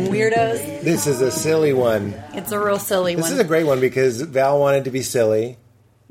Weirdos? This is a silly one. It's a real silly This one. is a great one because Val wanted to be silly,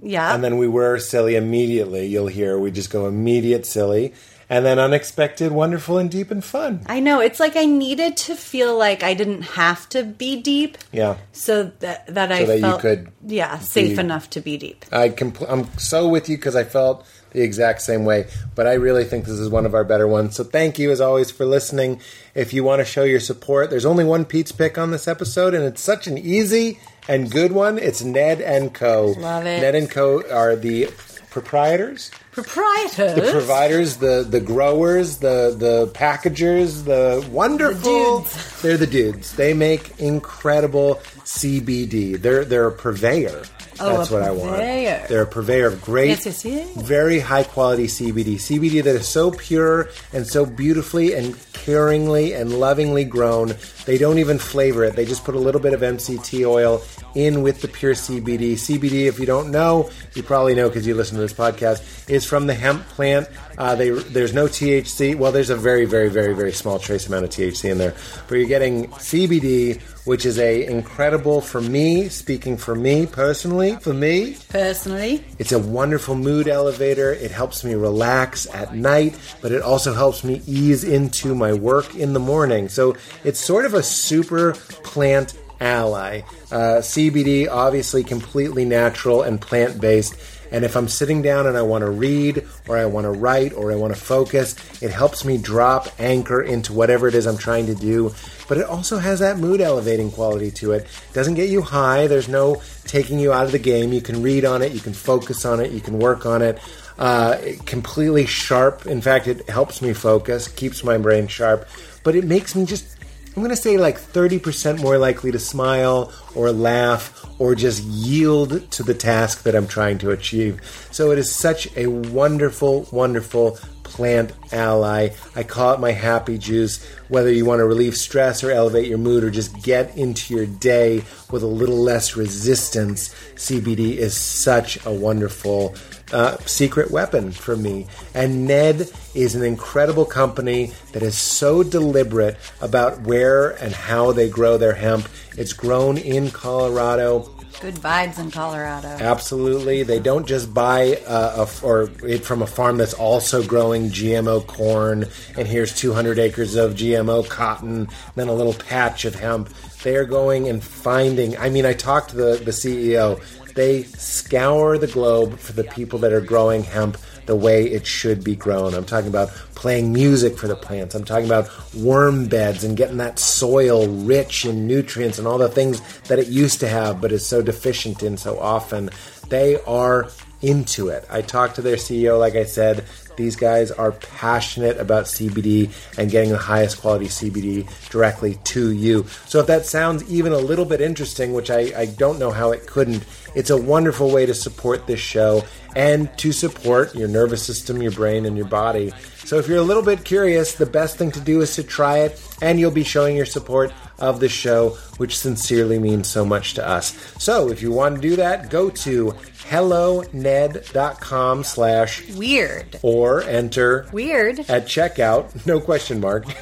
yeah. and then we were silly immediately. You'll hear we just go immediate silly, and then unexpected, wonderful, and deep and fun. I know. It's like I needed to feel like I didn't have to be deep, Yeah. so that that I that you felt could yeah safe be- enough to be deep. I compl- I'm so with you because I felt the exact same way. But I really think this is one of our better ones. So thank you as always for listening. If you want to show your support, there's only one Pete's pick on this episode, and it's such an easy and good one. It's Ned and Co. Love it. Ned and Co. are the proprietors, Proprietors. the providers, the the growers, the the packagers, the wonderful. The dudes. They're the dudes. They make incredible CBD. They're they're a purveyor. Oh, That's what I want. They're a purveyor of great, Yes, yes, yes. very high quality CBD. CBD that is so pure and so beautifully and caringly and lovingly grown. They don't even flavor it. They just put a little bit of MCT oil in with the pure CBD. CBD, if you don't know, you probably know because you listen to this podcast, is from the hemp plant. Uh, they, there's no THC. Well, there's a very, very, very, very small trace amount of THC in there, but you're getting CBD, which is a incredible for me. Speaking for me personally, for me, Personally, it's a wonderful mood elevator. It helps me relax at night, but it also helps me ease into my work in the morning. So it's sort of a super plant ally. Uh, CBD, obviously completely natural and plant based. And if I'm sitting down and I want to read, or I want to write, or I want to focus, it helps me drop anchor into whatever it is I'm trying to do. But it also has that mood elevating quality to it. Doesn't get you high. There's no taking you out of the game. You can read on it. You can focus on it. You can work on it. Uh, completely sharp. In fact, it helps me focus, keeps my brain sharp. But it makes me just I'm going to say like 30% more likely to smile or laugh or just yield to the task that I'm trying to achieve. So it is such a wonderful, wonderful plant ally. I call it my happy juice. Whether you want to relieve stress or elevate your mood or just get into your day with a little less resistance, CBD is such a wonderful uh, secret weapon for me. And Ned is an incredible company that is so deliberate about where and how they grow their hemp. It's grown in Colorado. Good vibes in Colorado. Absolutely, they don't just buy uh, a or it from a farm that's also growing GMO corn. And here's 200 acres of GMO cotton, then a little patch of hemp. They are going and finding. I mean, I talked to the the CEO. They scour the globe for the people that are growing hemp the way it should be grown. I'm talking about playing music for the plants. I'm talking about worm beds and getting that soil rich in nutrients and all the things that it used to have but is so deficient in so often. They are into it. I talked to their CEO, like I said, these guys are passionate about CBD and getting the highest quality CBD directly to you. So if that sounds even a little bit interesting, which I, I don't know how it couldn't, it's a wonderful way to support this show and to support your nervous system, your brain, and your body. So if you're a little bit curious, the best thing to do is to try it, and you'll be showing your support of the show, which sincerely means so much to us. So if you want to do that, go to helloned.com slash Weird. or enter Weird. at checkout, no question mark,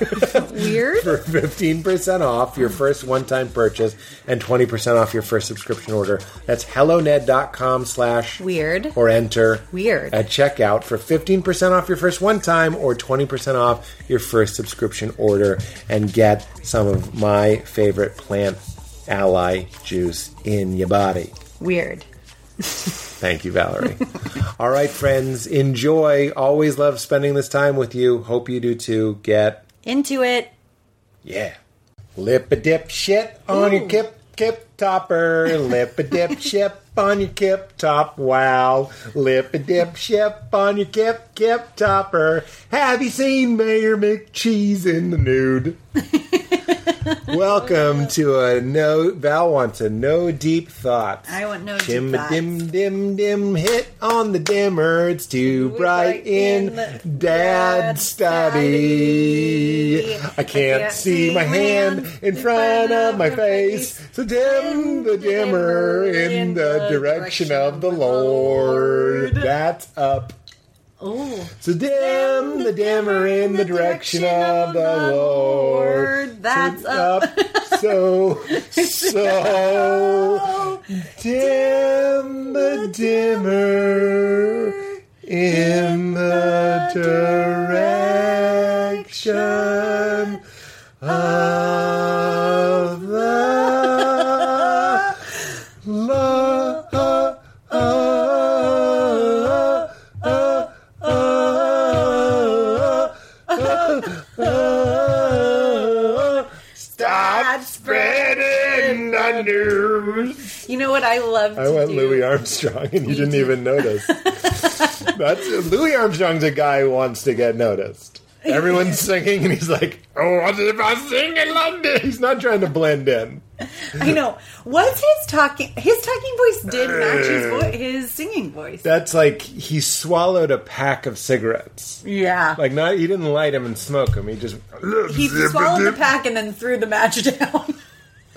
Weird. for 15% off your first one-time purchase and 20% off your first subscription order. That's helloned.com slash Weird. or enter Weird. at checkout for 15% off your first one time or 20% off your first subscription order and get some of my favorite plant ally juice in your body. Weird. Thank you, Valerie. All right, friends, enjoy. Always love spending this time with you. Hope you do too. Get, Into it. yeah. Lip a dip shit on your kip kip topper. Lip a dip ship on your kip top. Wow. Lip a dip ship on your kip kip topper. Have you seen Mayor McCheese in the nude? Welcome oh, to a no. Val wants a no deep thoughts. I want no deep Shim thoughts. dim dim dim hit on the dimmer. It's too bright in Dad's study. I can't see my hand in front of my face. So dim the dimmer in the direction of the Lord. That's up. Oh, So dim, the dim are in the direction of the Lord. That's So up. So, so dim, the dimmer in the direction You know what I love to I went do? Louis Armstrong, and you didn't even notice. That's Louis Armstrong's a guy who wants to get noticed. Everyone's singing, and he's like, "Oh, what if I sing in London?" He's not trying to blend in. I know. Was his talking? His talking voice did uh, match his vo- his singing voice. That's like he swallowed a pack of cigarettes. yeah. Like, not he didn't light them and smoke them. He just he swallowed the pack and then threw the match down.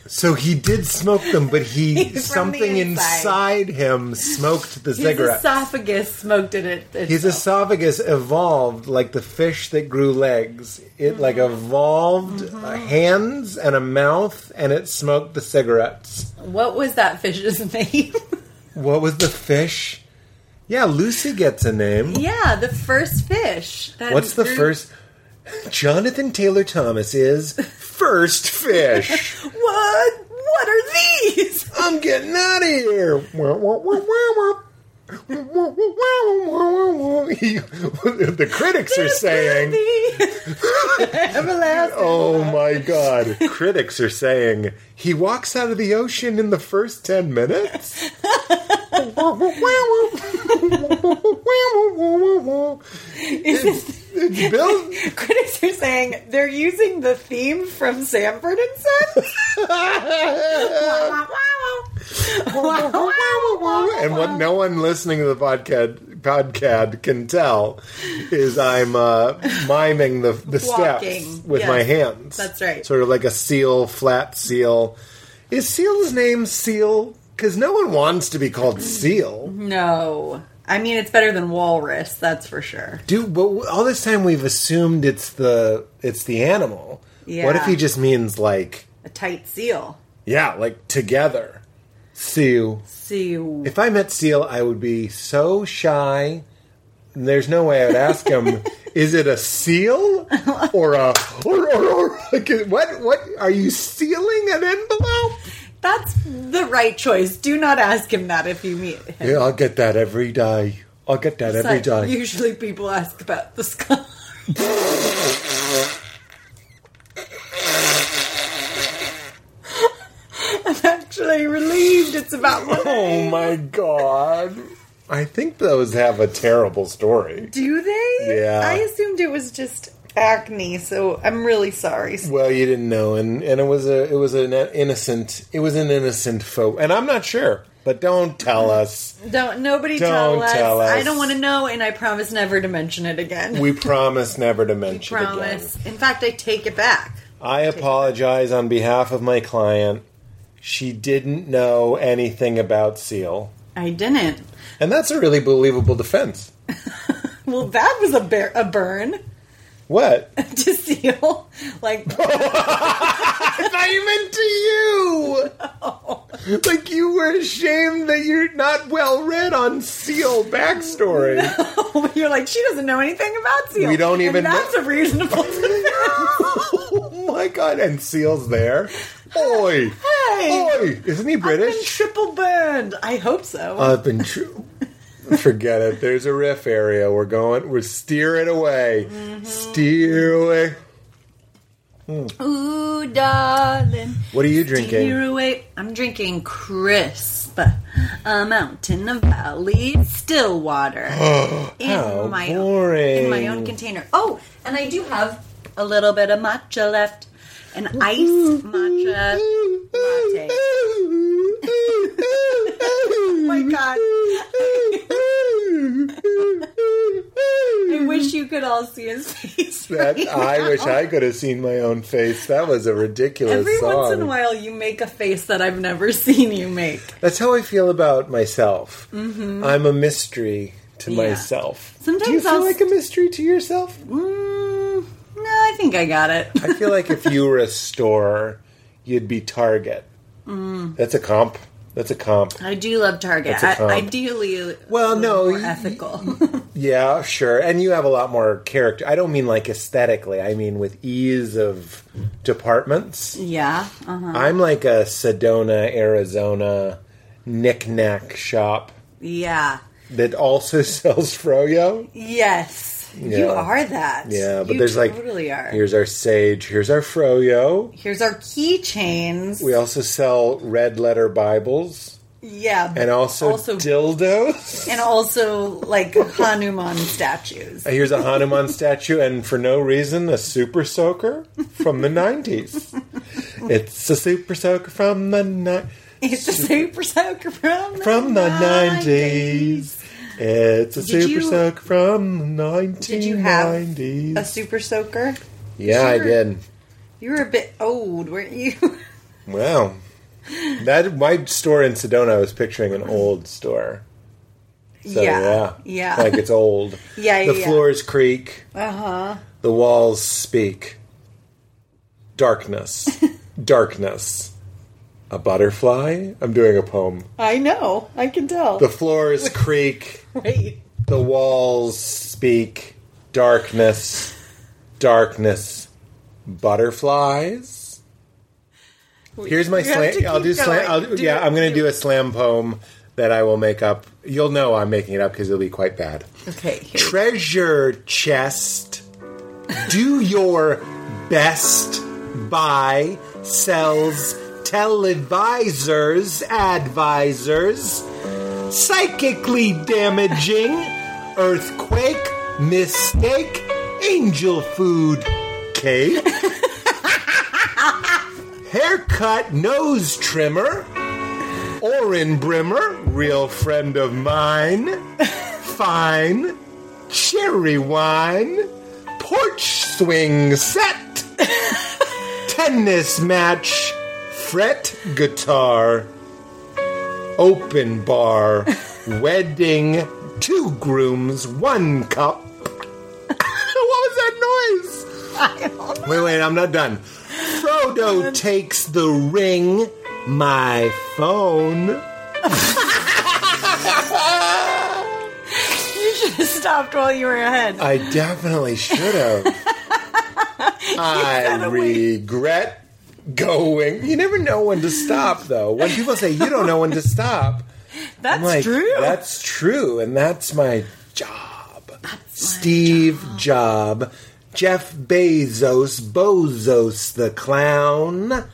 So he did smoke them, but he something inside. inside him smoked the His cigarette. esophagus smoked it. it His esophagus evolved like the fish that grew legs. It like evolved Mm-hmm. hands and a mouth, and it smoked the cigarettes. What was that fish's name? What was the fish? Yeah, Lucy gets a name. yeah, the first fish. That What's the grew- first? Jonathan Taylor Thomas is first fish. What? What are these? I'm getting out of here. the critics are saying, Everlasting. "Oh my god!" Critics are saying he walks out of the ocean in the first ten minutes. it's, it's Bill. Critics are saying they're using the theme from Sanford and Son. And what no one listening to the podcast podcast can tell is I'm uh, miming the the steps with yes. my hands. That's right. Sort of like a seal, flat seal. Is Seal's name Seal? Because no one wants to be called Seal. No. I mean, it's better than walrus, that's for sure. Dude, but all this time we've assumed it's the it's the animal. Yeah. What if he just means like A tight seal. yeah, like together? Seal. Seal. If I met Seal, I would be so shy. There's no way I would ask him. is it a seal or a or, or, or like, what? What are you sealing an envelope? That's the right choice. Do not ask him that if you meet him. Yeah, I'll get that every day. I'll get that every like, day. Usually people ask about the scar. I'm actually relieved it's about Oh my god! I think those have a terrible story. Do they? Yeah. I assumed it was just acne, so I'm really sorry. Well, you didn't know, and, and it was a it was an innocent it was an innocent folk, and I'm not sure, but don't tell us. Don't nobody Don't tell, us. tell us. I don't want to know, and I promise never to mention it again. We promise never to mention it again. promise. In fact, I take it back. I apologize on behalf of my client. She didn't know anything about Seal. I didn't. And that's a really believable defense. Well, that was a, bear, a burn What? to seal. Like, I thought you meant to you! Like you were ashamed that you're not well read on Seal backstory. No. you're like, she doesn't know anything about seal. We don't even And that's know- a reasonable oh my god, and Seal's there. Oi! Hey! Oi! Isn't he I've been British? triple burned. I hope so. I've been true. Forget it. There's a riff area. We're going. We're steer it away. Mm-hmm. Steer away. Hmm. Ooh, darling. What are you drinking? Steer away. I'm drinking crisp. A mountain, a valley, still water. in How my boring. in my own container. Oh, and I do have a little bit of matcha left. An iced mm-hmm. matcha latte. Oh my god. I wish you could all see his face. That right I wish I could have seen my own face. That was a ridiculous song. Every song. once in a while, you make a face that I've never seen you make. That's how I feel about myself. Mm-hmm. I'm a mystery to Yeah. myself. Sometimes Do you feel I'll- like a mystery to yourself? Mm, no, I think I got it. I feel like if you were a store, you'd be Target. Mm. That's a comp. That's a comp. I do love Target. I, ideally, Well, no, more ethical. Yeah, sure. And you have a lot more character. I don't mean like aesthetically. I mean with ease of departments. yeah. Uh-huh. I'm like a Sedona, Arizona knick-knack shop Yeah. that also sells froyo. Yes. You are that. Yeah, but You there's like totally are. here's our sage, here's our froyo. Here's our keychains. We also sell red letter Bibles yeah. and also, also dildos. and also like Hanuman statues. Uh, here's a Hanuman statue, and for no reason, a super soaker from the 90s. It's a super soaker from the ni- It's a super soaker from the from the 90s. 90s. It's a Did super you- soaker from the 1990s. Did you have a super soaker? yeah, I did. You were a bit old, weren't you? Wow. That my store in Sedona, I was picturing an old store. So, yeah. yeah, Yeah. like it's old. Yeah, The yeah. floors creak. uh huh. The walls speak. Darkness. Darkness. A butterfly? I'm doing a poem. I know. I can tell. The floors creak. The walls speak. Darkness. Darkness. Butterflies. Here's my slam. I'll do slam. I'll, do- Do yeah, it, I'm going to do it. a slam poem that I will make up. You'll know I'm making it up because it'll be quite bad. Okay. Treasure chest. Do your best. Buy, sells, tell advisors advisors. Psychically damaging. Earthquake, mistake, angel food cake. Haircut, nose trimmer. Orin Brimmer, real friend of mine. Fine. Cherry wine. Porch swing set. Tennis match. Fret guitar. Open bar. Wedding. Two grooms, one cup. what was that noise? I don't know. Wait, wait, I'm not done. Frodo takes the ring, my phone. You should have stopped while you were ahead. I definitely should have. I regret going. You never know when to stop, though. When people say you don't know when to stop, That's like, true. That's true, and that's my job. Steve Job, Jeff Bezos, Bozos the clown,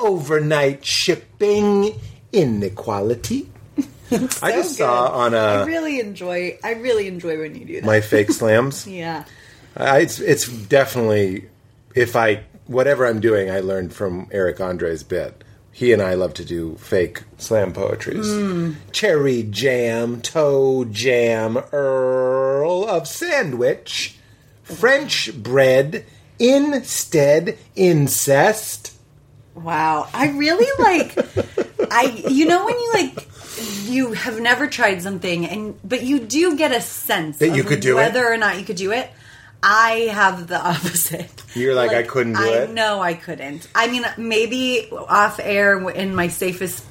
overnight shipping inequality. I just So saw on a. I really enjoy. I really enjoy when you do that. my fake slams. yeah. I, it's it's definitely if I whatever I'm doing, I learned from Eric Andre's bit. He and I love to do fake slam poetries. Hmm. Cherry jam, toe jam, Earl of sandwich, French bread, instead incest. Wow. I really like. I. You know when you like. You have never tried something, and but you do get a sense That you of could do it? whether or not you could do it. I have the opposite. You're like, I couldn't do I it? know I couldn't. I mean, maybe off air in my safest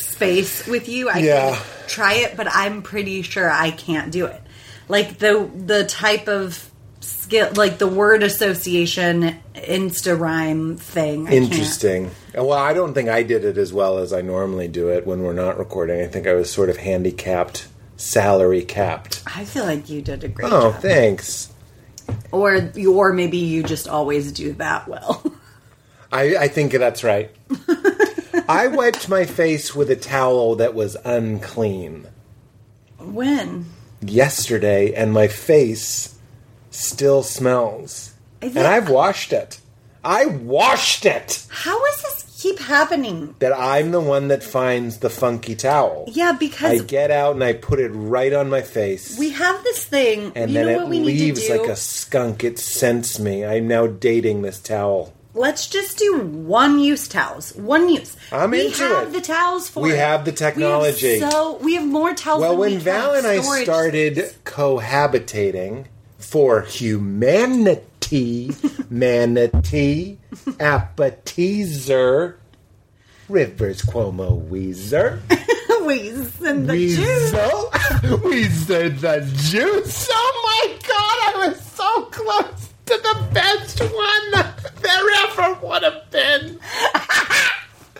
space with you, I Yeah. could try it, but I'm pretty sure I can't do it. Like the the type of skill, like the word association, insta rhyme thing. I can't. Interesting. Well, I don't think I did it as well as I normally do it when we're not recording. I think I was sort of handicapped, salary capped. I feel like you did a great Oh, job. thanks. Or or maybe you just always do that well. I, I think that's right. I wiped my face with a towel that was unclean when? yesterday, and my face still smells. Is And I've washed it. I washed it! How does this keep happening? That I'm the one that finds the funky towel. Yeah, because I get out and I put it right on my face. we have this thing. and you then know it what we leaves like a skunk. It scents me. I'm now dating this towel. let's just do one use towels. One use. I'm we into have it. the towels for We it. have the We have technology. so we have more towels. Well, than we when Val and I started cohabitating for humanity, manatee, appetizer, Rivers Cuomo Weezer, Wheeze and the juice. Weasel, Weezer the Juice. Oh my god, I was so close to the best one there ever would have been.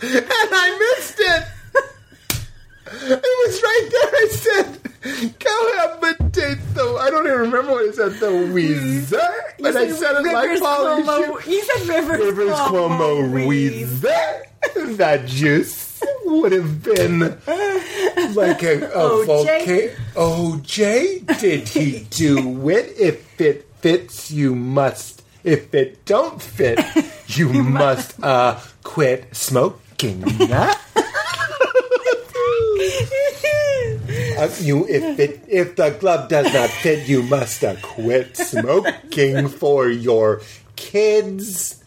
and I missed it. It was right there. I said, cohabitate the. I don't even remember what it said. The Weezer. You But I said it like Polly. You said Rivers, Rivers Cuomo. Weezer. That juice would have been like a, a volcano. OJ, did he do it? If it fits, you must. If it don't fit, you must uh, quit smoking. Uh, you, if it, if the glove does not fit, you must quit smoking for your kids,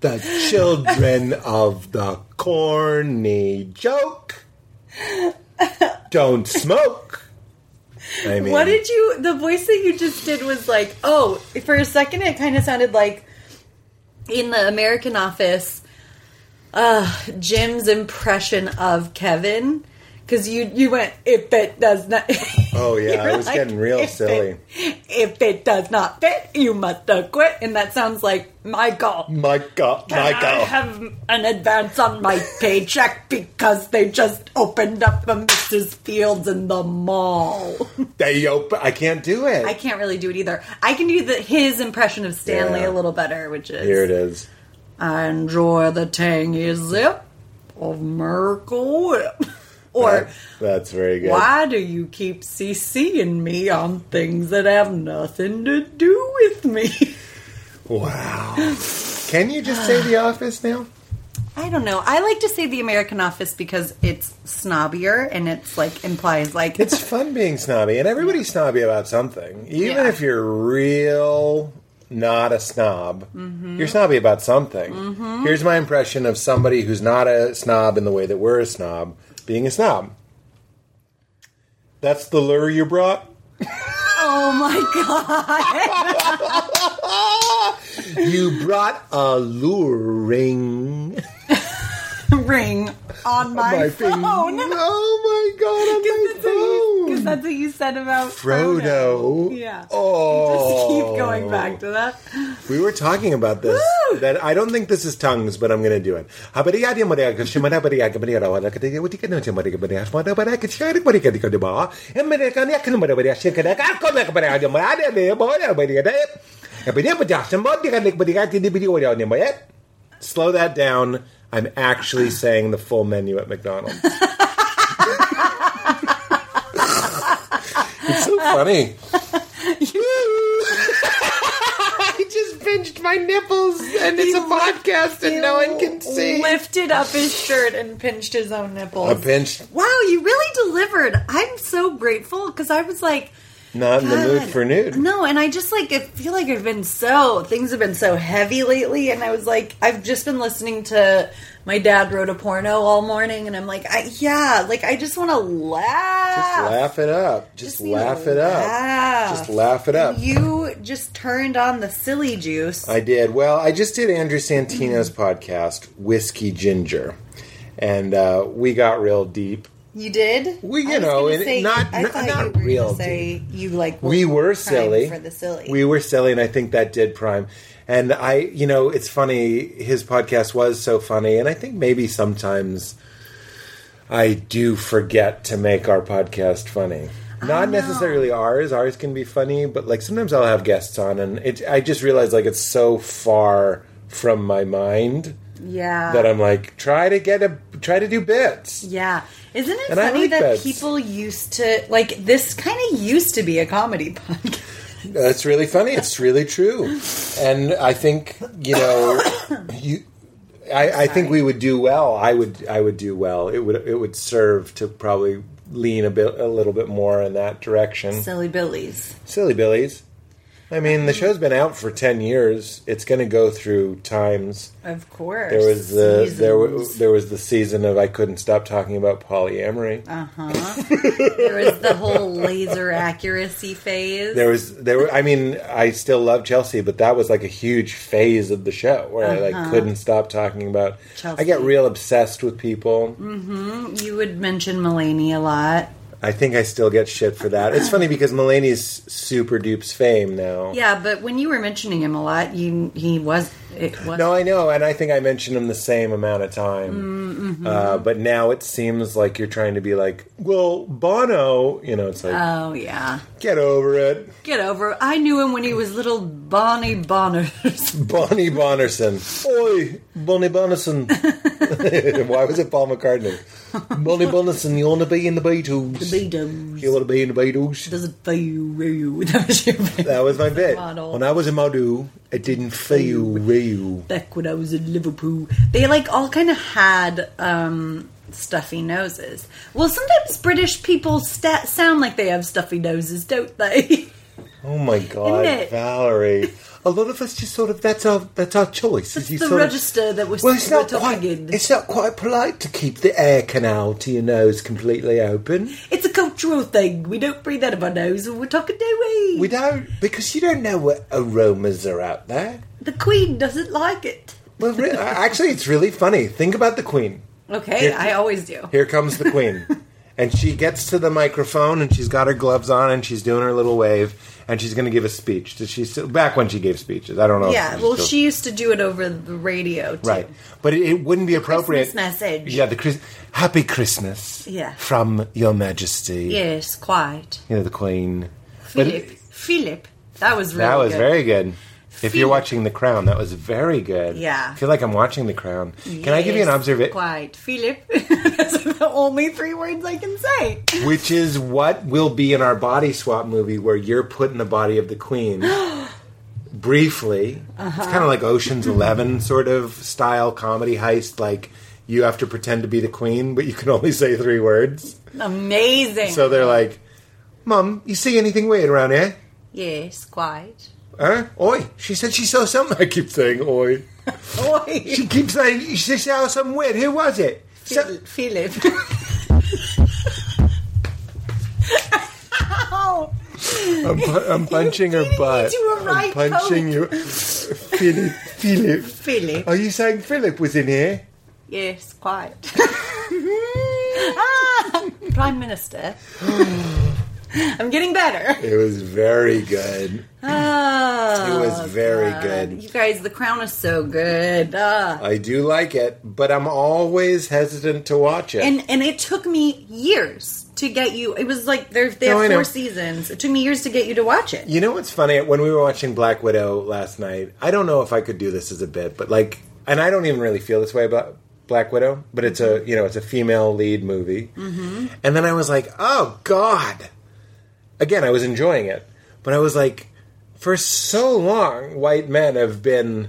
the children of the corny joke. Don't smoke. I mean, What did you? The voice that you just did was like, oh, for a second, it kind of sounded like in the American Office, uh, Jim's impression of Kevin. Because you you went if it does not. Oh, yeah, I was getting real "If silly." It, if it does not fit, you must quit, and that sounds like Michael. Michael, Can I have an advance on my paycheck because they just opened up a Mrs. Fields in the mall. They open. I can't do it. I can't really do it either. I can do the his impression of Stanley Yeah. a little better, which is Here it is. I enjoy the tangy zip of Miracle Whip. Or That- that's very good. why do you keep CCing me on things that have nothing to do with me? Wow. Can you just say The Office now? I don't know. I like to say the American Office because it's snobbier and it's like implies like It's fun being snobby, and everybody's snobby about something. Even Yeah. if you're real not a snob, Mm-hmm. you're snobby about something. Here's my impression of somebody who's not a snob in the way that we're a snob, being a snob. That's the lure you brought? oh my god. You brought a luring Ring on my, my phone. phone. Oh my god, on my phone. That's what you said about Frodo. Yeah. Oh. Just keep oh. going back to that. We were talking about this. Woo! That I don't think this is tongues, but I'm going to do it. Slow that down. I'm actually saying the full menu at McDonald's. it's so funny. I just pinched my nipples, and it's a podcast, and no one can see. Lifted up his shirt and pinched his own nipples. I pinched. Wow, you really delivered. I'm so grateful because I was like, Not in the mood God. for nude. No, and I just like I feel like I've been so things have been so heavy lately, and I was like, I've just been listening to my dad wrote a porno all morning, and I'm like, I, yeah, like I just want to laugh. Just laugh it up. Just, Just laugh it up. Just laugh it up. You just turned on the silly juice. I did. Well, I just did Andrew Santino's podcast, Whiskey Ginger, and uh, we got real deep. you did. We- you know, and say, not- I not- thought not you were real Say you like we were silly for the silly. We were silly, and I think that did prime. And I, you know, it's funny. His podcast was so funny, and I think maybe sometimes I do forget to make our podcast funny. Not necessarily ours. Ours can be funny, but like sometimes I'll have guests on, and it. I just realize like it's so far from my mind yeah. that I'm like try to get a try to do bits. Yeah. Isn't it And funny like that beds. people used to like this kind of used to be a comedy podcast? That's really funny. It's really true, and I think you know you. I, I think we would do well. I would. I would do well. It would. It would serve to probably lean a bit, a little bit more in that direction. Silly Billies. Silly Billies. I mean, the show's been out for ten years. It's going to go through times. Of course. There was the there wa- Seasons. there was the season of I couldn't stop talking about polyamory. Uh huh. there was the whole laser accuracy phase. There was there were I mean I still love Chelsea, but that was like a huge phase of the show where I like couldn't stop talking about. Chelsea. I get real obsessed with people. Mm-hmm. you would mention Mulaney a lot. I think I still get shit for that. It's funny because Mulaney's super dupes fame now. Yeah, but when you were mentioning him a lot, you he was it was No, I know, and I think I mentioned him the same amount of time. Mm-hmm. Uh, but now it seems like you're trying to be like, well, Bono. You know, it's like, Oh yeah. get over it, Get over it. I knew him when he was little Bonnie Bonners. Bonnie Bonnerson. Oi, Bonnie Bonnerson. Why was it Paul McCartney? Bonnie Bonnerson, you want to be in the Beatles? The Beatles. You want to be in the Beatles? Does it feel real? That was your bit. That was my bit. When I was in Modu, it didn't feel real. Back when I was in Liverpool, they like all kind of had um, stuffy noses. Well, sometimes British people sta- sound like they have stuffy noses, don't they? Oh my god, Valerie! A lot of us just sort of that's our that's our choice. you the sort of- register that was well, it's we're not quite. in. It's not quite polite to keep the air canal to your nose completely open. It's a cultural thing. We don't breathe out of our nose when we're talking, do we? We don't because you don't know what aromas are out there. the Queen doesn't like it. Well, re- actually, it's really funny. Think about the Queen. Okay, Here- I always do. Here comes the Queen. and she gets to the microphone and she's got her gloves on and she's doing her little wave and she's going to give a speech. Does she still, back when she gave speeches? I don't know. Yeah, well, still- she used to do it over the radio, too. Right, but it, it wouldn't be appropriate. Christmas message. Yeah, the Chris, Happy Christmas. Yeah. from Your Majesty. Yes, quite. you know the Queen. But Philip. Philip. That was really that was good. very good. If you're watching The Crown, that was very good. Yeah. I feel like I'm watching The Crown. Can I give you an observation? Quite. Philip. That's the only three words I can say. Which is what will be in our body swap movie where you're put in the body of the Queen. Briefly. Uh-huh. It's kind of like Ocean's Eleven sort of style comedy heist. Like you have to pretend to be the Queen, but you can only say three words. Amazing. So they're like, "Mom, you see anything weird around here? yes, quite. Huh? Oi. She said she saw something. I keep saying oi. Oi. She keeps saying she saw something weird. Who was it? So- Philip. I'm, pu- I'm punching her butt. right I'm punching you. Philip. Philip. Philip. Are you saying Philip was in here? Yes, quite. ah, Prime Minister. I'm getting better. It was very good. Ah, It was very God. good. You guys, The Crown is so good. Ah. I do like it, but I'm always hesitant to watch it. and and it took me years to get you. It was like they're, they No, I have know. four seasons. It took me years to get you to watch it. you know what's funny? When we were watching Black Widow last night, I don't know if I could do this as a bit, but like, and I don't even really feel this way about Black Widow, but it's a you know it's a female lead movie, mm-hmm. and then I was like, oh god. Again, I was enjoying it, but I was like, for so long, white men have been.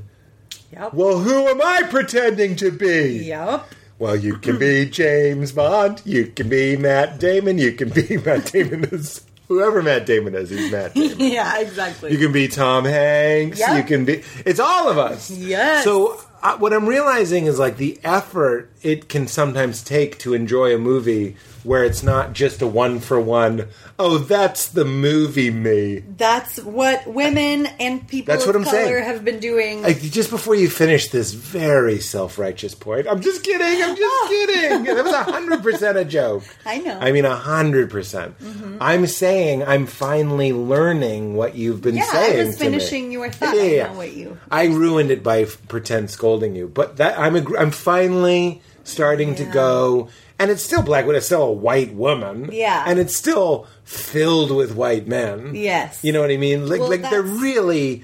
Yep. Well, who am I pretending to be? Yep. Well, you can be James Bond. You can be Matt Damon. You can be Matt Damon is whoever Matt Damon is. He's Matt Damon. Yeah, exactly. You can be Tom Hanks. Yeah. You can be. It's all of us. Yes. So uh, what I'm realizing is like the effort it can sometimes take to enjoy a movie where it's not just a one for one. Oh, that's the movie me. That's what women and people That's of what I'm color saying. have been doing. Like, just before you finish this very self-righteous point, I'm just kidding. I'm just ah. kidding. That was hundred percent a joke. I know. I mean, hundred percent. Mm-hmm. I'm saying I'm finally learning what you've been Yeah, I saying. was to me. finishing your thought. I know what you- I ruined it by pretend scolding you, but that I'm agr I'm finally starting to go. And it's still Black Widow, it's still a white woman. Yeah. And it's still filled with white men. Yes. You know what I mean? Like, Well, like they're really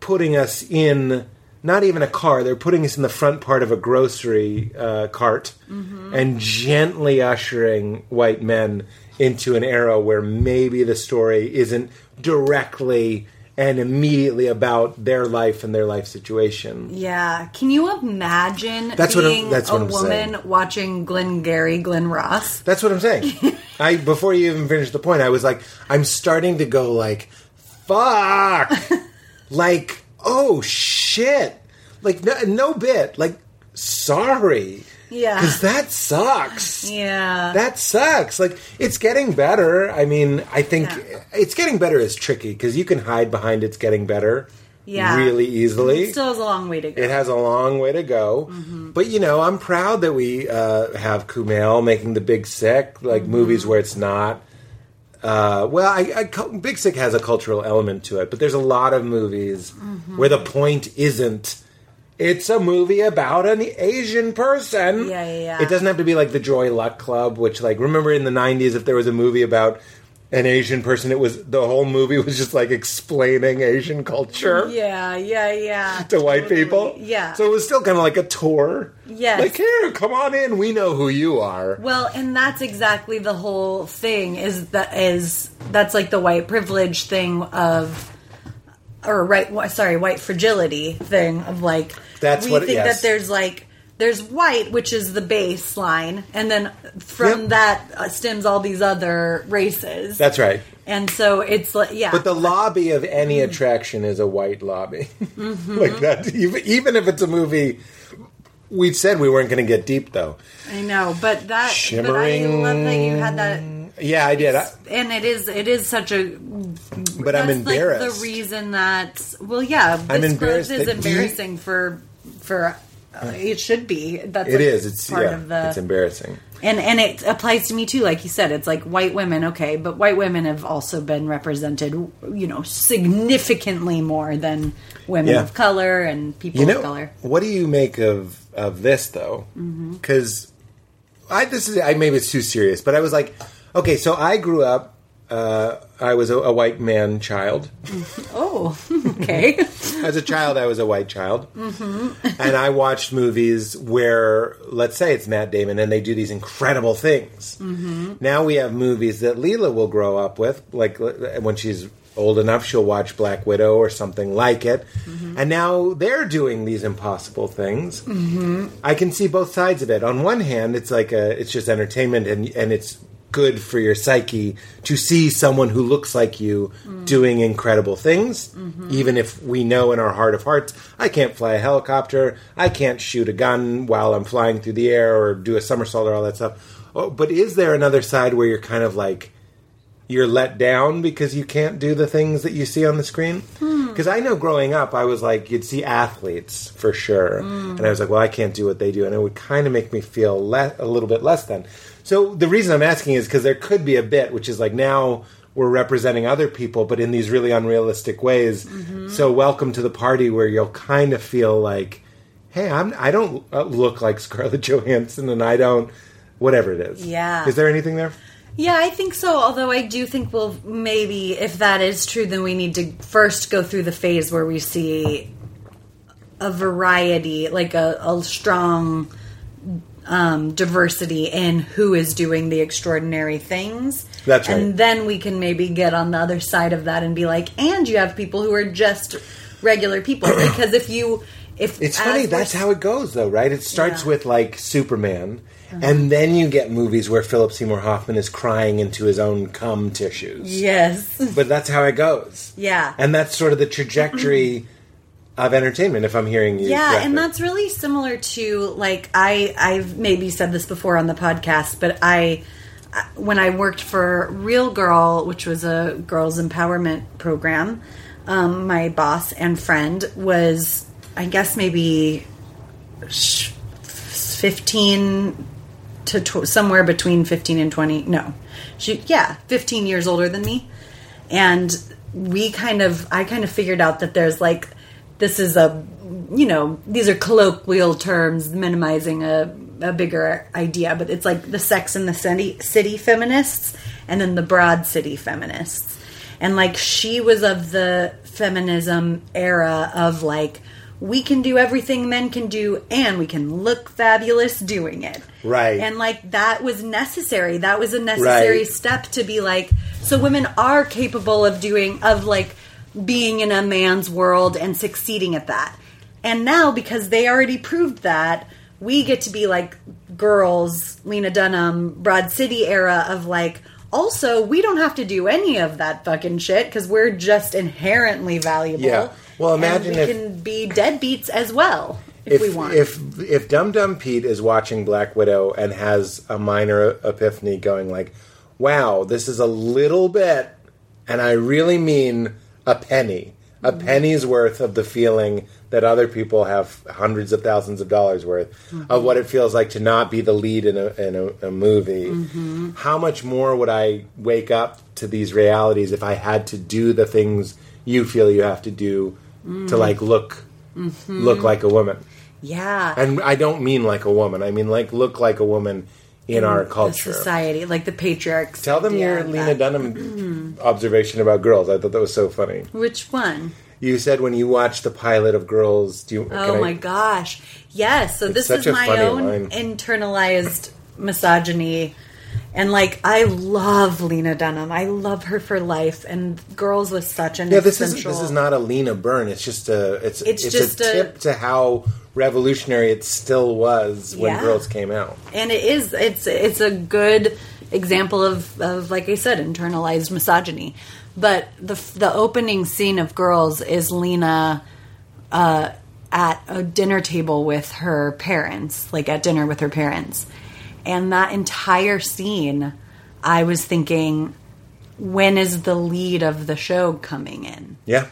putting us in not even a car they're putting us in the front part of a grocery uh, cart Mm-hmm. and gently ushering white men into an era where maybe the story isn't directly and immediately about their life and their life situation yeah. Can you imagine That's what I'm- being a what I'm woman saying. watching Glengarry Glen Ross? that's what i'm saying i before you even finished the point i was like i'm starting to go like fuck. like, oh shit. Like, no, no bit. Like, sorry. Yeah. Because that sucks. Yeah. That sucks. Like, it's getting better. I mean, I think Yeah. it's getting better is tricky because you can hide behind it's getting better Yeah. really easily. Still has a long way to go. It has a long way to go, Mm-hmm. but you know, I'm proud that we uh, have Kumail making the Big Sick, like Mm-hmm. movies where it's not. Uh, well, I, I, Big Sick has a cultural element to it, but there's a lot of movies Mm-hmm. where the point isn't. It's a movie about an Asian person. Yeah, yeah, yeah. It doesn't have to be like the Joy Luck Club, which, like, remember in the '90s, if there was a movie about an Asian person, it was the whole movie was just like explaining Asian culture yeah, yeah, yeah. to white people. Yeah. So it was still kind of like a tour. Yes. Like, here, come on in. We know who you are. Well, and that's exactly the whole thing is that is that's like the white privilege thing of or right sorry, white fragility thing of like That's we what- think yes. that there's like there's white which is the baseline and then from Yep. that uh, stems all these other races. That's right. and so it's like yeah. But the lobby of any attraction is a white lobby. Mm-hmm. like that. Even, even if it's a movie. We said we weren't going to get deep, though. I know, but that but I Shimmering- love that you had that Yeah, I did. I, and it is it is such a but I'm embarrassed. Like the reason that well, yeah, this I'm growth embarrassed is that you- embarrassing for for uh, it should be. That's it like is. It's part yeah. of the It's embarrassing. and and it applies to me too. Like you said, it's like white women, okay, but white women have also been represented, you know, significantly more than women Yeah. of color and people You know, of color. what do you make of of this though? Mm-hmm. Because I this is I maybe it's too serious, but I was like, okay, so I grew up. Uh, I was a, a white man child. Oh, okay. As a child, I was a white child, mm-hmm. and I watched movies where, let's say, it's Matt Damon, and they do these incredible things. Mm-hmm. Now we have movies that Leela will grow up with, like when she's old enough, she'll watch Black Widow or something like it, mm-hmm. and now they're doing these impossible things. I can see both sides of it. On one hand, it's like a, it's just entertainment, and and it's good for your psyche to see someone who looks like you doing incredible things, mm-hmm. even if we know in our heart of hearts, I can't fly a helicopter, I can't shoot a gun while I'm flying through the air or do a somersault or all that stuff. Oh, but is there another side where you're kind of like you're let down because you can't do the things that you see on the screen? Hmm. Because I know growing up, I was like, you'd see athletes for sure, hmm. and I was like, well, I can't do what they do, and it would kind of make me feel le- a little bit less than. So the reason I'm asking is because there could be a bit, which is like now we're representing other people, but in these really unrealistic ways. So welcome to the party where you'll kind of feel like, hey, I'm I don't uh, look like Scarlett Johansson, and I don't whatever it is. Yeah. Is there anything there? Yeah, I think so. Although I do think we'll maybe, if that is true, then we need to first go through the phase where we see a variety, like a, a strong um, diversity in who is doing the extraordinary things. That's right. And then we can maybe get on the other side of that and be like, and you have people who are just regular people. because if you, if It's funny. That's how it goes, though, right? It starts Yeah. Uh-huh. with like Superman, and then you get movies where Philip Seymour Hoffman is crying into his own cum tissues. Yes. But that's how it goes. Yeah. and that's sort of the trajectory of entertainment. If I'm hearing you, Yeah, correctly. and that's really similar to like I I've maybe said this before on the podcast, but I when I worked for Real Girl, which was a girls empowerment program, um, my boss and friend was I guess maybe fifteen to tw- somewhere between fifteen and twenty. No, she yeah, fifteen years older than me, and we kind of I kind of figured out that there's like this is a you know these are colloquial terms minimizing a, a bigger idea but it's like the sex in the city, city feminists and then the broad city feminists and like she was of the feminism era of like we can do everything men can do and we can look fabulous doing it Right. and like that was necessary that was a necessary Right. step to be like so women are capable of doing of like being in a man's world and succeeding at that and now because they already proved that we get to be like girls lena dunham broad city era of like Also, we don't have to do any of that fucking shit because we're just inherently valuable. Yeah. Well, imagine we if- can be deadbeats as well if, we want. If if Dum Dum Pete is watching Black Widow and has a minor epiphany, going like, "Wow, this is a little bit," and I really mean a penny, a Mm-hmm. penny's worth of the feeling that other people have hundreds of thousands of dollars worth Mm-hmm. of what it feels like to not be the lead in a in a, a movie. Mm-hmm. How much more would I wake up to these realities if I had to do the things you feel you have to do Mm. to like look Mm-hmm. look like a woman? yeah. And I don't mean like a woman. I mean like look like a woman in our culture. society, like the patriarchs. Tell them your Lena that. Dunham mm-hmm. observation about girls. I thought that was so funny. Which one? You said when you watched the pilot of Girls, do you? Oh I- my gosh. Yes. So this is my own line. internalized misogyny. And like I love Lena Dunham. I love her for life and Girls was such an Yeah, this is this is not a Lena Byrne. It's just a it's It's it's, just a a- tip to how revolutionary it still was when Yeah. Girls came out. and it is it's it's a good example of, of like I said internalized misogyny. But the the opening scene of Girls is Lena uh, at a dinner table with her parents, like at dinner with her parents, and that entire scene, I was thinking, when is the lead of the show coming in? Yeah,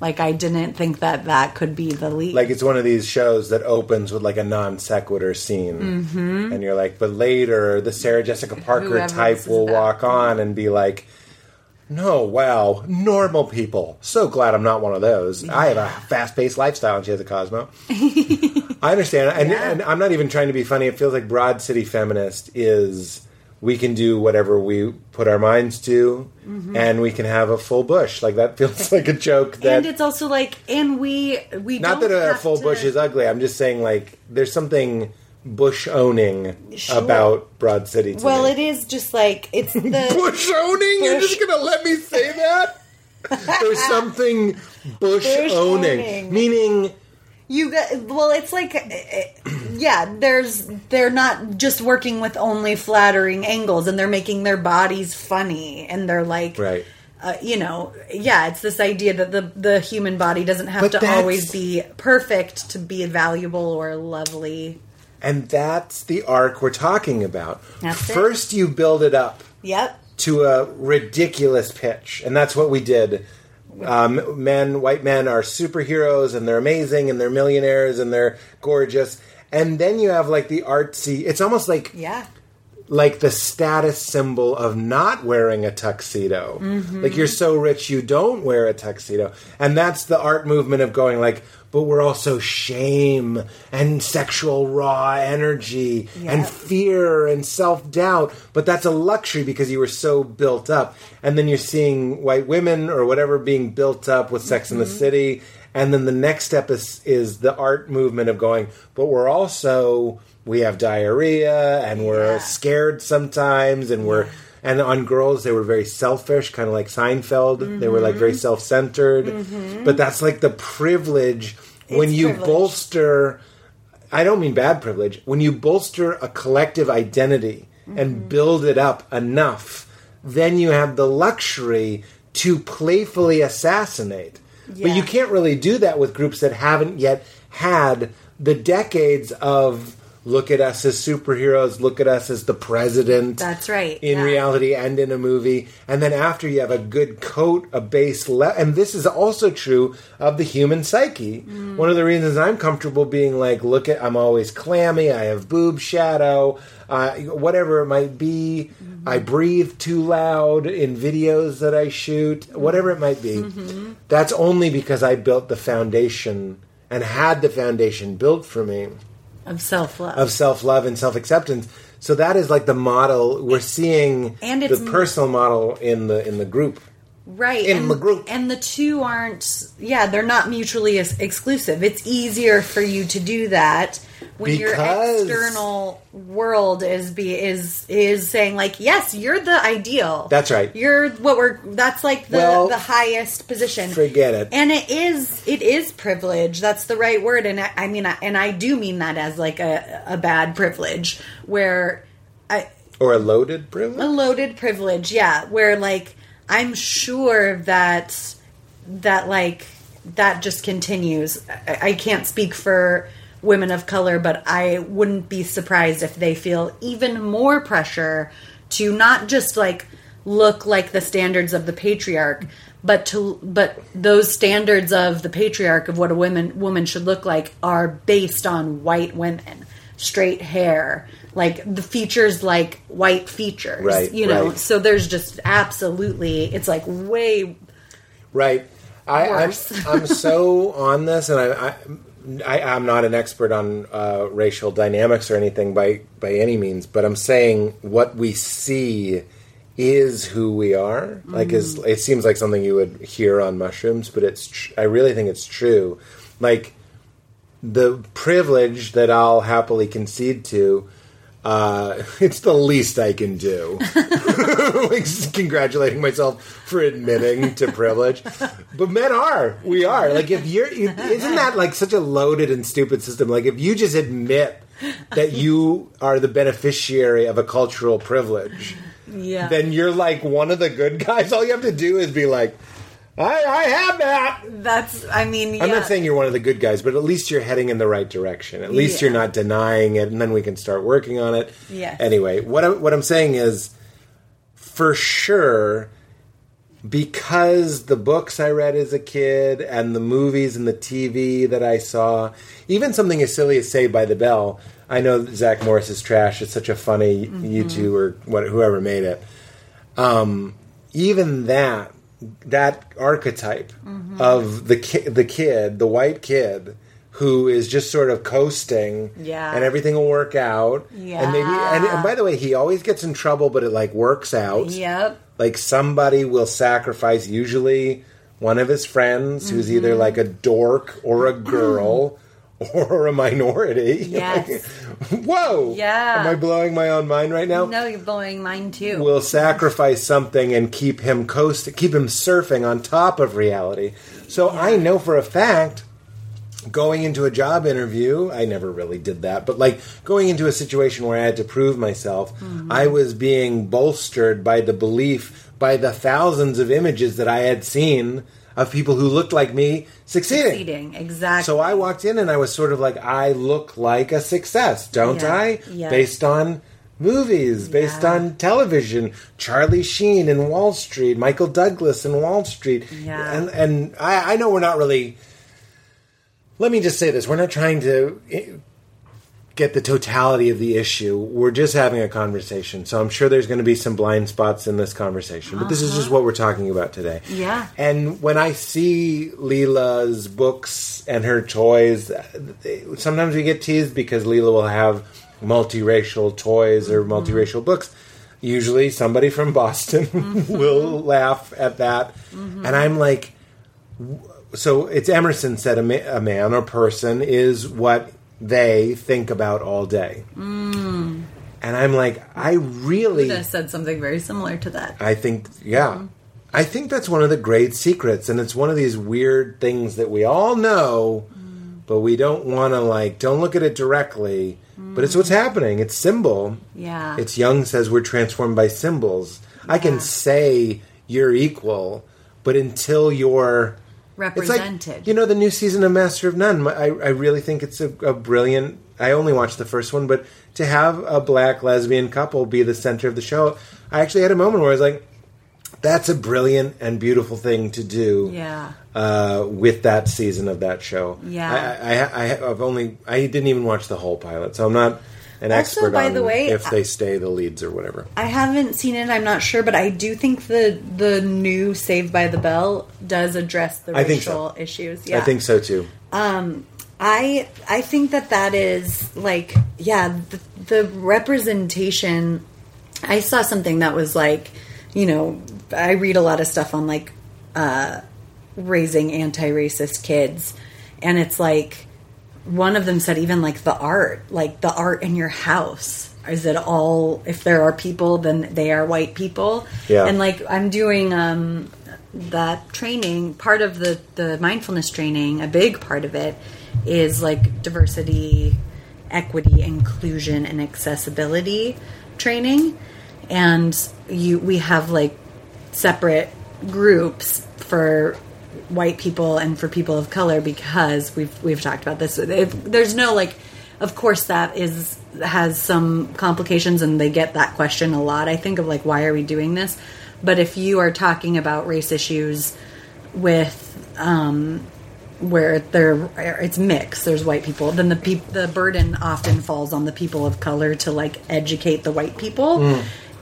Like I didn't think that that could be the lead. like it's one of these shows that opens with like a non sequitur scene, mm-hmm. and you're like, but later the Sarah Jessica Parker Whoever type will walk on and be like. No, wow, normal people. So glad I'm not one of those. I have a fast-paced lifestyle, and she has a Cosmo. I understand, and, Yeah. and I'm not even trying to be funny. It feels like Broad City Feminist is we can do whatever we put our minds to, mm-hmm. and we can have a full bush. Like that feels like a joke that and it's also like, and we we not that a full to- bush is ugly. I'm just saying like there's something bush owning Sure. about Broad City. Well, me. it is just like it's the bush owning. You're just gonna let me say that? There's something bush, Bush owning, owning. meaning you got. Well, it's like, eh, yeah. There's they're not just working with only flattering angles, and they're making their bodies funny, and they're like, right. uh, you know, yeah. It's this idea that the the human body doesn't have But to always be perfect to be valuable or lovely. And that's the arc we're talking about. That's it. First, you build it up Yep. to a ridiculous pitch, and that's what we did. Um, men, white men, are superheroes, and they're amazing, and they're millionaires, and they're gorgeous. And then you have like the artsy. It's almost like Yeah. like the status symbol of not wearing a tuxedo. Like you're so rich you don't wear a tuxedo. And that's the art movement of going like, but we're also shame and sexual raw energy and fear and self doubt. But that's a luxury because you were so built up. And then you're seeing white women or whatever being built up with Sex in the mm-hmm. City. And then the next step is is the art movement of going, but we're also we have diarrhea and we're Yeah. scared sometimes and we're and on girls they were very selfish kind of like seinfeld they were like very Mm-hmm. self-centered but that's like the privilege when you privilege. bolster i don't mean bad privilege when you bolster a collective identity Mm-hmm. and build it up enough then you have the luxury to playfully assassinate but you can't really do that with groups that haven't yet had the decades of look at us as superheroes, look at us as the president. That's right, In yeah. reality and in a movie. And then after you have a good coat, a base le- and this is also true of the human psyche. Mm. One of the reasons I'm comfortable being like, look at I'm always clammy, I have boob shadow, uh, whatever it might be. Mm-hmm. I breathe too loud in videos that I shoot, whatever it might be. Mm-hmm. That's only because I built the foundation and had the foundation built for me Of self love. of self love and self acceptance. So that is like the model we're seeing, And it's- the personal model in the in the group. Right in and, the group. and the two aren't yeah they're not mutually ex- exclusive it's easier for you to do that when your external world is be is is saying like yes you're the ideal That's right. you're what we're that's like the Well, the highest position forget it. and it is it is privilege that's the right word and i, I mean I, and i do mean that as like a, a bad privilege where i or a loaded privilege. a loaded privilege yeah where like i'm sure that that like that just continues. I, I can't speak for women of color but i wouldn't be surprised if they feel even more pressure to not just like look like the standards of the patriarch but to but those standards of the patriarch of what a woman woman should look like are based on white women straight hair like the features like white features Right, you know right. so there's just absolutely it's like way Right. I, I'm, I'm so on this, and I, I, I I'm not an expert on uh, racial dynamics or anything by by any means, but I'm saying what we see is who we are. Like, is it seems like something you would hear on mushrooms, but it's tr- I really think it's true. Like the privilege that I'll happily concede to. Uh, it's the least I can do. like congratulating myself for admitting to privilege. But men are. We are. Like if you're isn't that like such a loaded and stupid system? Like if you just admit that you are the beneficiary of a cultural privilege, yeah then you're like one of the good guys. All you have to do is be like, I, I have that. that's i mean I'm not saying you're one of the good guys, but at least you're heading in the right direction. At least Yeah. you're not denying it, and then we can start working on it. Yes. Anyway, what I'm, what I'm saying is, for sure, because the books I read as a kid and the movies and the TV that I saw, even something as silly as Saved by the Bell. I know that Zach Morris is trash. It's such a funny YouTube or what, whoever made it. Um, even that that archetype of the ki- the kid, the white kid, who is just sort of coasting, Yeah. and everything will work out, Yeah. and maybe, and, and by the way, he always gets in trouble, but it like works out. yep Like somebody will sacrifice, usually one of his friends, who's either Mm-hmm. like a dork or a girl. Or a minority. Yes. Whoa! Yeah. Am I blowing my own mind right now? no you're blowing mine too We'll sacrifice something and keep him coast keep him surfing on top of reality. So I know for a fact going into a job interview, I never really did that, but like going into a situation where I had to prove myself, mm-hmm. I was being bolstered by the belief by the thousands of images that I had seen of people who looked like me succeeding. Succeeding, exactly So I walked in and I was sort of like, I look like a success, don't Yeah. I? Yeah. Based on movies, based Yeah. on television, Charlie Sheen in Wall Street, Michael Douglas in Wall Street. Yeah. And, and I, I know we're not really. Let me just say this we're not trying to get the totality of the issue. We're just having a conversation. So I'm sure there's going to be some blind spots in this conversation, but this is just uh-huh. what we're talking about today. Uh-huh. Yeah. And when I see Leela's books and her toys, sometimes we get teased because Leela will have multiracial toys or mm-hmm. multiracial books. Usually, somebody from Boston mm-hmm. will laugh at that, mm-hmm. and I'm like, so it's Emerson said a, ma- a man or person is what they think about all day. Mm. And I'm like, I really. I said something very similar to that. I think, yeah. Mm-hmm. I think that's one of the great secrets, and it's one of these weird things that we all know, mm. but we don't want to, like, don't look at it directly, but it's what's mm. happening. It's symbol. Yeah. It's Jung says we're transformed by symbols. I can say you're equal, but until you're. It's like, Represented. you know, the new season of Master of None. I, I really think it's a, a brilliant. I only watched the first one, but to have a black lesbian couple be the center of the show, I actually had a moment where I was like, "That's a brilliant and beautiful thing to do." Yeah. Uh, with that season of that show, Yeah. I, I, I, I've only I didn't even watch the whole pilot, so I'm not an Also, expert by on the way, if they stay the leads or whatever. I haven't seen it. I'm not sure, but I do think the the new Saved by the Bell does address the I think so. racial issues. Yeah, I think so too. I I think that that is like yeah the, the representation. I saw something that was like you know I read a lot of stuff on like uh, raising anti-racist kids, and it's like one of them said even like the art like the art in your house. Is it all if there are people then they are white people. Yeah. and like i'm doing um that training. Part of the the mindfulness training a big part of it is like diversity equity, inclusion, and accessibility training, and you we have like separate groups for white people and for people of color because we've we've talked about this. If, there's no like, of course that is has some complications, and they get that question a lot. I think of like, why are we doing this? But if you are talking about race issues with um, where there it's mixed, there's white people, then the peop the burden often falls on the people of color to like educate the white people.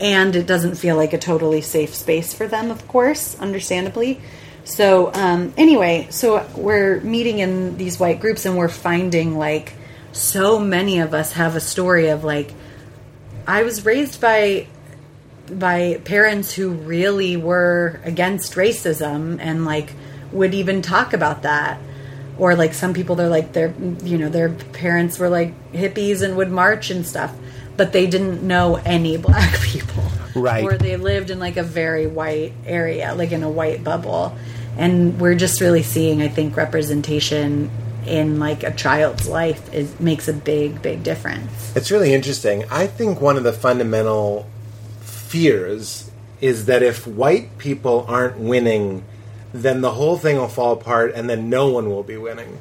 And it doesn't feel like a totally safe space for them, of course, understandably. So um, anyway, so we're meeting in these white groups, and we're finding like so many of us have a story of like I was raised by by parents who really were against racism and like would even talk about that. Or like some people they're like their you know their parents were like hippies and would march and stuff but they didn't know any black people Right. or they lived in like a very white area like in a white bubble and we're just really seeing i think representation in like a child's life is makes a big big difference It's really interesting. I think one of the fundamental fears is that if white people aren't winning, then the whole thing will fall apart and then no one will be winning.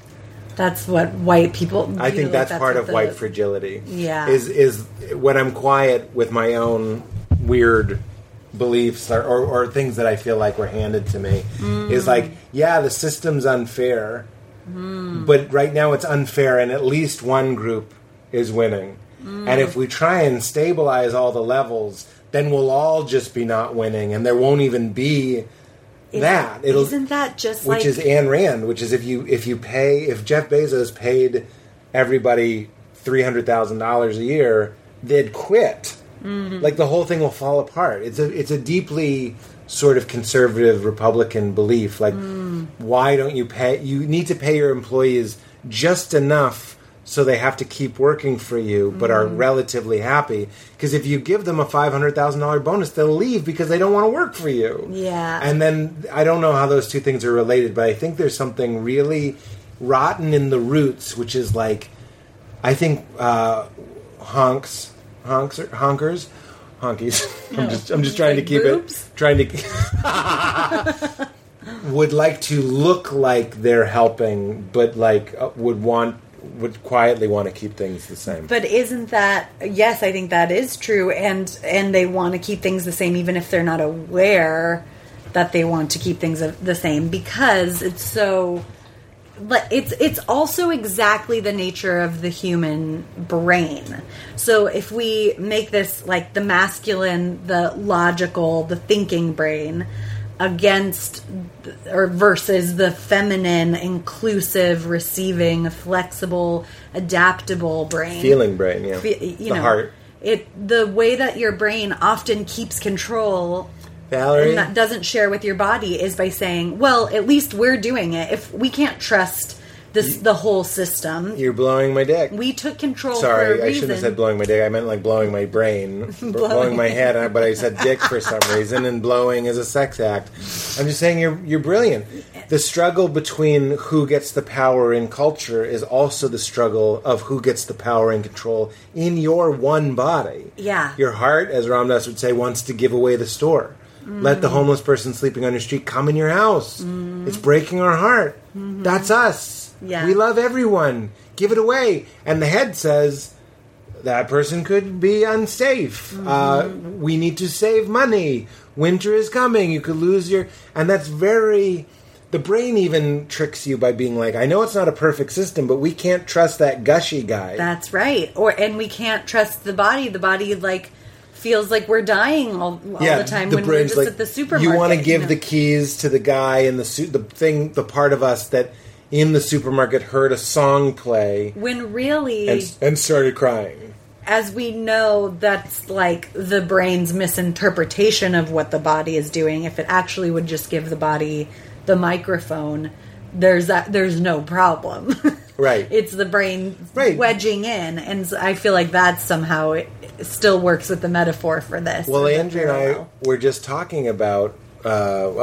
That's what white people I think like, that's, part of the- white fragility. Yeah. Is is when I'm quiet with my own weird beliefs or, or, or things that I feel like were handed to me Mm. is like, yeah, the system's unfair, Mm. but right now it's unfair, and at least one group is winning. Mm. And if we try and stabilize all the levels, then we'll all just be not winning, and there won't even be that. It'll isn't that just which like is Ayn Rand, which is if you if you pay if Jeff Bezos paid everybody three hundred thousand dollars a year, they'd quit. Mm-hmm. Like the whole thing will fall apart. It's a it's a deeply sort of conservative Republican belief. Like, Mm. why don't you pay? You need to pay your employees just enough so they have to keep working for you, but are Mm. relatively happy. Because if you give them a five hundred thousand dollar bonus, they'll leave because they don't want to work for you. Yeah. And then I don't know how those two things are related, but I think there's something really rotten in the roots, which is like, I think uh, honks, honks, honkers, honkies. I'm just, I'm just trying to keep boobs? it, trying to. would like to look like they're helping, but like uh, would want would quietly want to keep things the same. But isn't that yes, I think that is true and and they want to keep things the same even if they're not aware that they want to keep things the same because it's so but it's it's also exactly the nature of the human brain. So if we make this like the masculine, the logical, the thinking brain against or versus the feminine, inclusive, receiving, flexible, adaptable brain. Feeling brain, yeah, Fe- you the know, heart. It the way that your brain often keeps control Valerie, and that doesn't share with your body is by saying, "Well, at least we're doing it. If we can't trust this, the whole system, you're blowing my dick. we took control." for Sorry, I shouldn't have said blowing my dick. I meant like blowing my brain, blowing, my head. uh, But I said dick for some reason, and blowing is a sex act. I'm just saying you're you're brilliant. The struggle between who gets the power in culture is also the struggle of who gets the power and control in your one body. Yeah. your heart, as Ram Dass would say, wants to give away the store. Let the mm. homeless person sleeping on your street come in your house. Mm. It's breaking our heart. Mm-hmm. That's us. Yeah. We love everyone. Give it away. And the head says, that person could be unsafe. Uh, we need to save money. Winter is coming. You could lose your. And that's very. The brain even tricks you by being like, I know it's not a perfect system, but we can't trust that gushy guy. That's right. Or and we can't trust the body. The body like feels like we're dying all, all the time when we're just like, at the supermarket. You want to give know. the keys to the guy in the suit, the thing, the part of us that in the supermarket heard a song play when really and, and started crying. as we know that's like the brain's misinterpretation of what the body is doing if it actually would just give the body the microphone there's that there's no problem Right. it's the brain Right. wedging in and i feel like that somehow it, still works with the metaphor for this Well, Andrew and I were just talking about. Uh,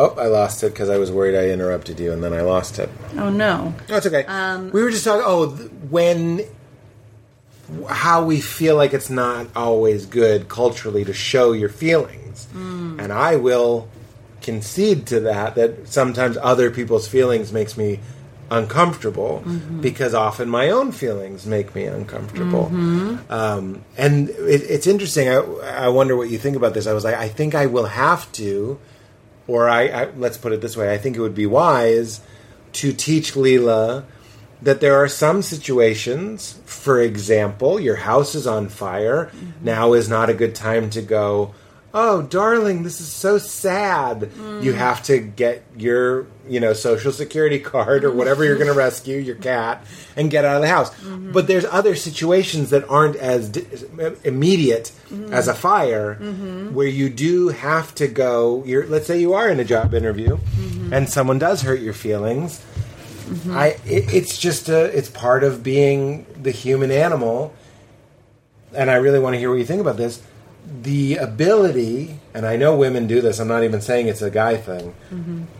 oh, I lost it because I was worried I interrupted you, and then I lost it. oh no No, it's okay. Um, we were just talking. Oh, th- when how we feel like it's not always good culturally to show your feelings. Mm. And I will concede to that that sometimes other people's feelings makes me uncomfortable Mm-hmm. because often my own feelings make me uncomfortable. Mm-hmm. Um, and it, it's interesting. I, I wonder what you think about this. I was like, I think I will have to, or I, I let's put it this way. I think it would be wise to teach Leela that there are some situations, for example, your house is on fire. Mm-hmm. Now is not a good time to go, oh, darling, this is so sad. Mm. You have to get your, you know, social security card or whatever you're going to rescue, your cat, and get out of the house. Mm-hmm. But there's other situations that aren't as di- immediate mm-hmm. as a fire mm-hmm. where you do have to go, you're, let's say you are in a job interview and someone does hurt your feelings. I it, it's just a it's part of being the human animal, and I really want to hear what you think about this. The ability, and I know women do this. I'm not even saying it's a guy thing,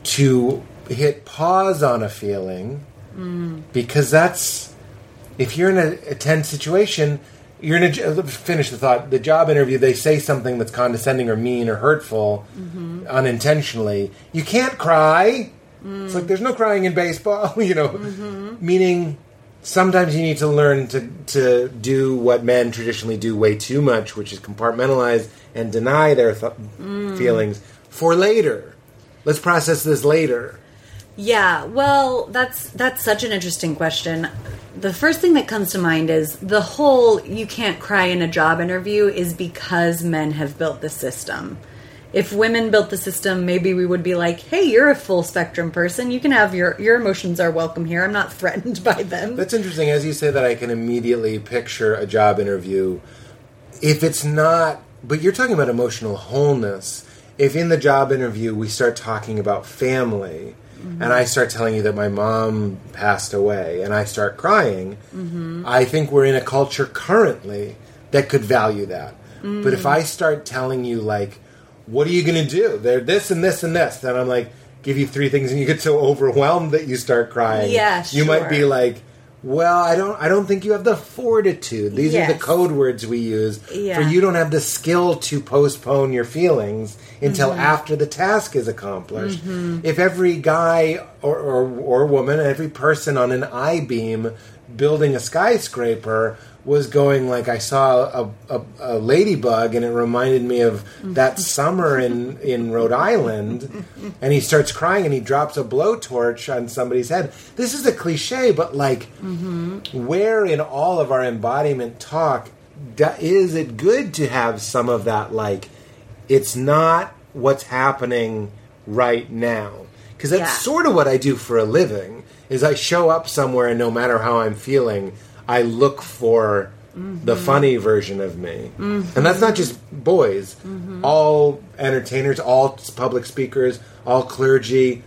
to hit pause on a feeling mm. because that's if you're in a, a tense situation. You're in a finish the thought. The job interview, they say something that's condescending or mean or hurtful, mm-hmm. unintentionally. You can't cry. It's like mm. there's no crying in baseball, you know. Mm-hmm. Meaning, sometimes you need to learn to to do what men traditionally do way too much, which is compartmentalize and deny their th- mm. feelings for later. Let's process this later. Yeah, well, that's that's such an interesting question. The first thing that comes to mind is the whole you can't cry in a job interview is because men have built the system. If women built the system, maybe we would be like, "Hey, you're a full spectrum person. You can have your your emotions are welcome here. I'm not threatened by them." That's interesting. As you say that, I can immediately picture a job interview. If it's not, but you're talking about emotional wholeness. If in the job interview we start talking about family, mm-hmm. and I start telling you that my mom passed away, and I start crying, mm-hmm. I think we're in a culture currently that could value that. But if mm. I start telling you like, what are you going to do? They're this and this and this, then I'm like, give you three things, and you get so overwhelmed that you start crying. Yeah, you might be like, well, I don't, I don't think you have the fortitude. These are the code words we use Yeah. for you. Don't have the skill to postpone your feelings until Mm-hmm. after the task is accomplished. If every guy or, or or woman, every person on an I beam building a skyscraper was going like I saw a, a, a ladybug and it reminded me of that summer in, in Rhode Island and he starts crying and he drops a blowtorch on somebody's head. This is a cliche, but like mm-hmm. where in all of our embodiment talk is it good to have some of that like it's not what's happening right now because that's Yeah. sort of what i do for a living is i show up somewhere and no matter how i'm feeling i look for the mm-hmm. funny version of me. Mm-hmm. And that's not just boys. Mm-hmm. All entertainers all public speakers all clergy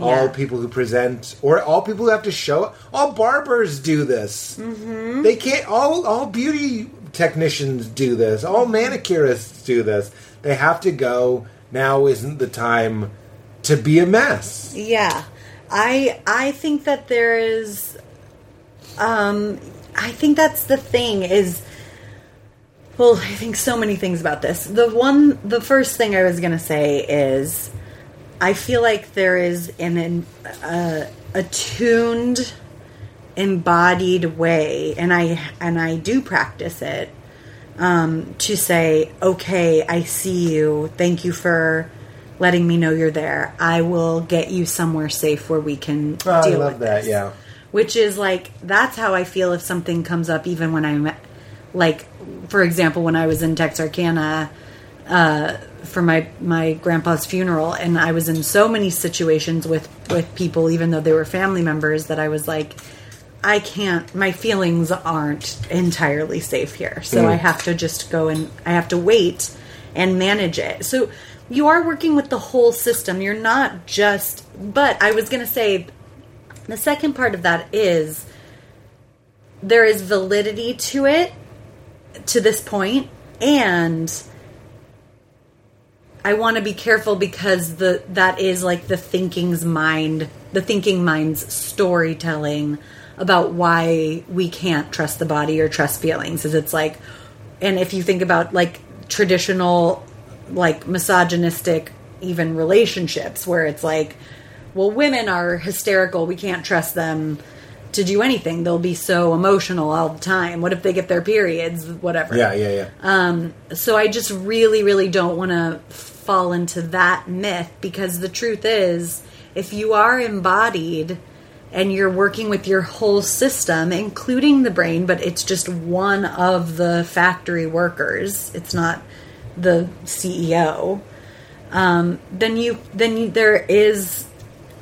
all people who present or all people who have to show up. all barbers do this. They can't all all beauty technicians do this. All manicurists do this. They have to go now isn't the time to be a mess. Yeah. I I think that there is um I think that's the thing is well, I think so many things about this. The one the first thing I was going to say is I feel like there is an, an uh, attuned embodied way and I and I do practice it um, to say, okay, I see you. Thank you for letting me know you're there. I will get you somewhere safe where we can Oh, I deal love with that, this. yeah. Which is like that's how I feel if something comes up, even when I'm like, for example, when I was in Texarkana uh, for my my grandpa's funeral, and I was in so many situations with with people, even though they were family members, that I was like. I can't. My feelings aren't entirely safe here, so Mm. I have to just go and I have to wait and manage it. So you are working with the whole system. You're not just. But I was going to say, the second part of that is there is validity to it to this point, and I want to be careful because the that is like the thinking's mind, the thinking mind's storytelling about why we can't trust the body or trust feelings. Is it's like, and if you think about like traditional, like misogynistic, even relationships where it's like, well, women are hysterical, we can't trust them to do anything. They'll be so emotional all the time. What if they get their periods? Whatever. Yeah, yeah, yeah. So I just really, really don't want to fall into that myth because the truth is, if you are embodied and you're working with your whole system, including the brain, but it's just one of the factory workers, it's not the CEO, um, then you, then you, there is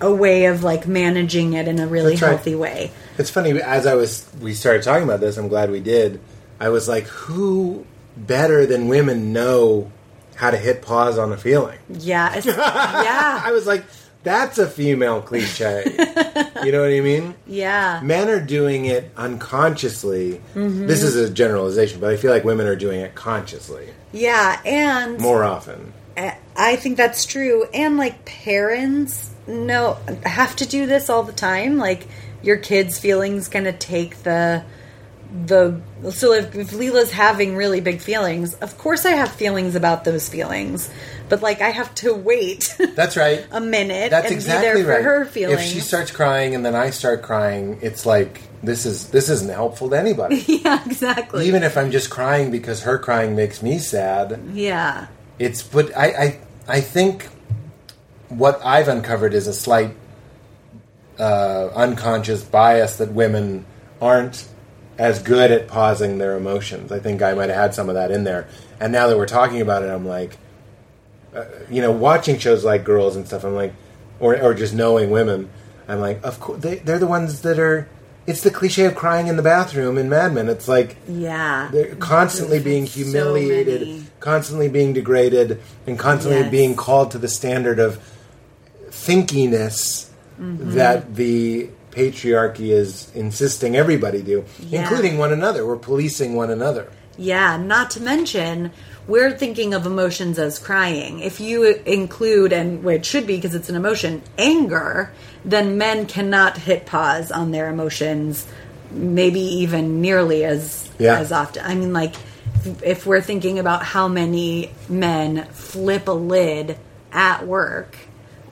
a way of like managing it in a really That's right. healthy way. It's funny as I was we started talking about this. I'm glad we did. I was like, who better than women know how to hit pause on a feeling? Yeah, yeah, I was like, that's a female cliche. you know what I mean? yeah. Men are doing it unconsciously. Mm-hmm. This is a generalization, but I feel like women are doing it consciously Yeah, and more often. I think that's true. And like parents know have to do this all the time. Like your kids' feelings gonna take the the so if, if Leela's having really big feelings, of course I have feelings about those feelings. But like I have to wait That's right. a minute That's and exactly be there right. for her feelings. If she starts crying and then I start crying, it's like this is this isn't helpful to anybody. yeah, exactly. Even if I'm just crying because her crying makes me sad, yeah. it's but I I, I think what I've uncovered is a slight uh, unconscious bias that women aren't as good at pausing their emotions. I think I might have had some of that in there. And now that we're talking about it, I'm like, uh, you know, watching shows like Girls and stuff. I'm like, or or just knowing women. I'm like, of course they, they're the ones that are. It's the cliche of crying in the bathroom in Mad Men. It's like Yeah. they're constantly being humiliated, many. constantly being degraded, and constantly Yes. being called to the standard of thinkiness Mm-hmm. that the patriarchy is insisting everybody do, Yeah. including one another. We're policing one another. Yeah, not to mention, we're thinking of emotions as crying. If you include, and well, it should be because it's an emotion, anger, then men cannot hit pause on their emotions, maybe even nearly as Yeah. as often. I mean, like, if we're thinking about how many men flip a lid at work.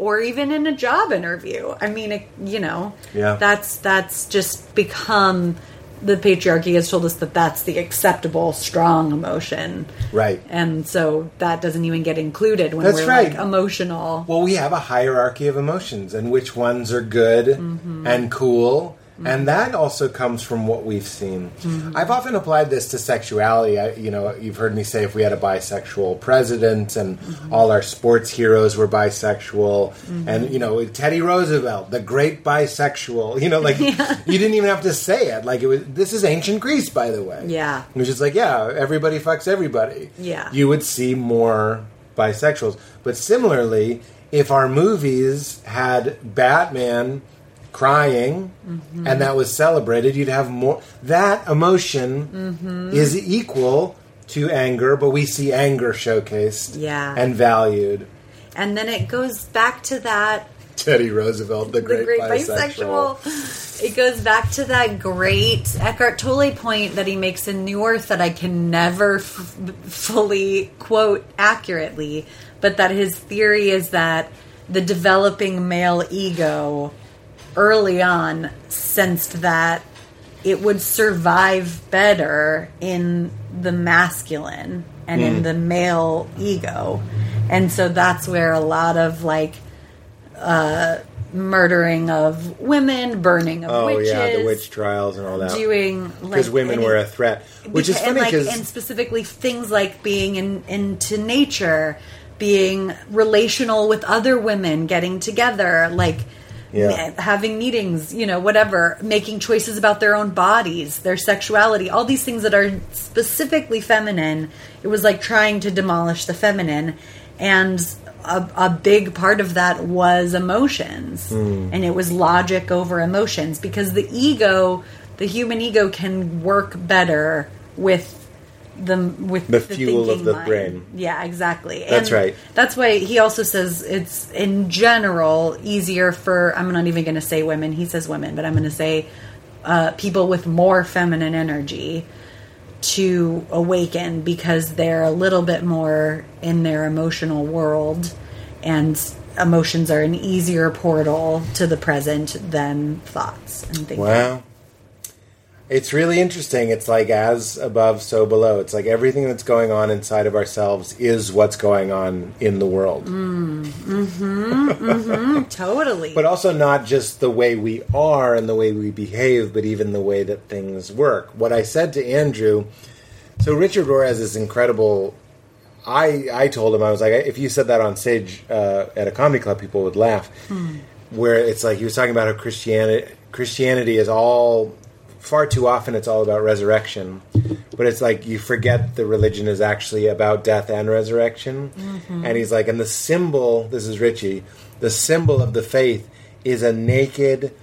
Or even in a job interview. I mean, it, you know, Yeah. that's that's just become the patriarchy has told us that that's the acceptable strong emotion Right. and so that doesn't even get included when That's we're right. like emotional Well, we have a hierarchy of emotions and which ones are good Mm-hmm. and cool. And that also comes from what we've seen. Mm-hmm. I've often applied this to sexuality. I, you know, you've heard me say if we had a bisexual president and Mm-hmm. all our sports heroes were bisexual, and you know Teddy Roosevelt, the great bisexual. You know, like you didn't even have to say it. Like it was. This is ancient Greece, by the way. Yeah. it was just like yeah, everybody fucks everybody. Yeah. you would see more bisexuals. But similarly, if our movies had Batman crying Mm-hmm. and that was celebrated, you'd have more. That emotion Mm-hmm. is equal to anger, but we see anger showcased Yeah. and valued. and then it goes back to that Teddy Roosevelt, the great, the great bisexual. bisexual. It goes back to that great Eckhart Tolle point that he makes in New Earth that I can never f- fully quote accurately, but that his theory is that the developing male ego early on sensed that it would survive better in the masculine and Hmm. in the male ego. And so that's where a lot of like uh, murdering of women, burning of Oh witches, yeah, the witch trials and all that. doing because like, women any- were a threat, which is funny and, like, because and specifically things like being in, into nature, being relational with other women, getting together, like Yeah. having meetings, you know, whatever, making choices about their own bodies, their sexuality, all these things that are specifically feminine. It was like trying to demolish the feminine, and a, a big part of that was emotions, Hmm. and it was logic over emotions because the ego, the human ego, can work better with the with The fuel of the mind. brain. Yeah, exactly. That's And right. That's why he also says it's in general easier for I'm not even going to say women. He says women, but I'm going to say uh, people with more feminine energy to awaken because they're a little bit more in their emotional world and emotions are an easier portal to the present than thoughts and things. Wow. It's really interesting. It's like as above, so below. It's like everything that's going on inside of ourselves is what's going on in the world. Mm. Mm-hmm. Mm-hmm. Totally. But also not just the way we are and the way we behave, but even the way that things work. What I said to Andrew, so Richard Rohr has this incredible. I I told him I was like, if you said that on stage uh, at a comedy club, people would laugh. Hmm. Where it's like he was talking about how Christianity Christianity is all far too often it's all about resurrection, but it's like you forget the religion is actually about death and resurrection. Mm-hmm. And he's like, and the symbol. This is Richie. The symbol of the faith is a naked,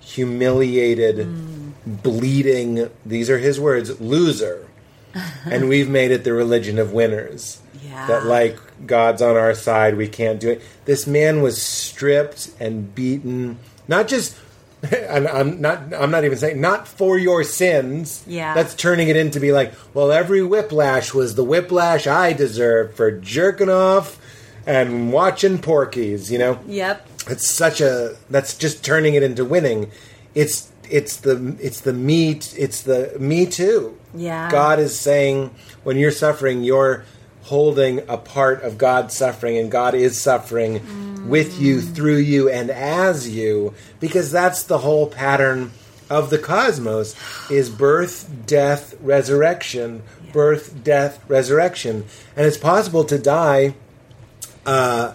humiliated, mm. bleeding. These are his words. Loser. and we've made it the religion of winners. Yeah. That like God's on our side, we can't do it. This man was stripped and beaten, not just. And I'm not. I'm not even saying not for your sins. Yeah. That's turning it into be like, well, every whiplash was the whiplash I deserved for jerking off and watching Porky's. You know yep. it's such a that's just turning it into winning it's it's the it's the me it's the me too Yeah. god is saying when you're suffering you're holding a part of god's suffering and god is suffering mm. With you through you and as you because that's the whole pattern of the cosmos is birth death resurrection birth death resurrection and it's possible to die uh,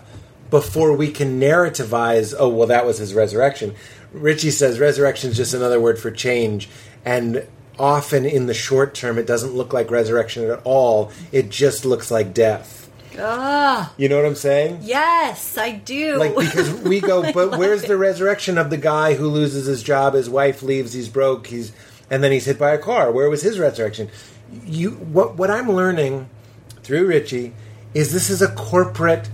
before we can narrativize, oh, well, that was his resurrection. Richie says resurrection is just another word for change. And often in the short term, it doesn't look like resurrection at all. It just looks like death. Ah, You know what I'm saying? yes, I do. Like, because we go, but where's the resurrection of the guy who loses his job, his wife leaves, he's broke, he's, and then he's hit by a car? Where was his resurrection? You, what, what I'm learning through Richie is this is a corporate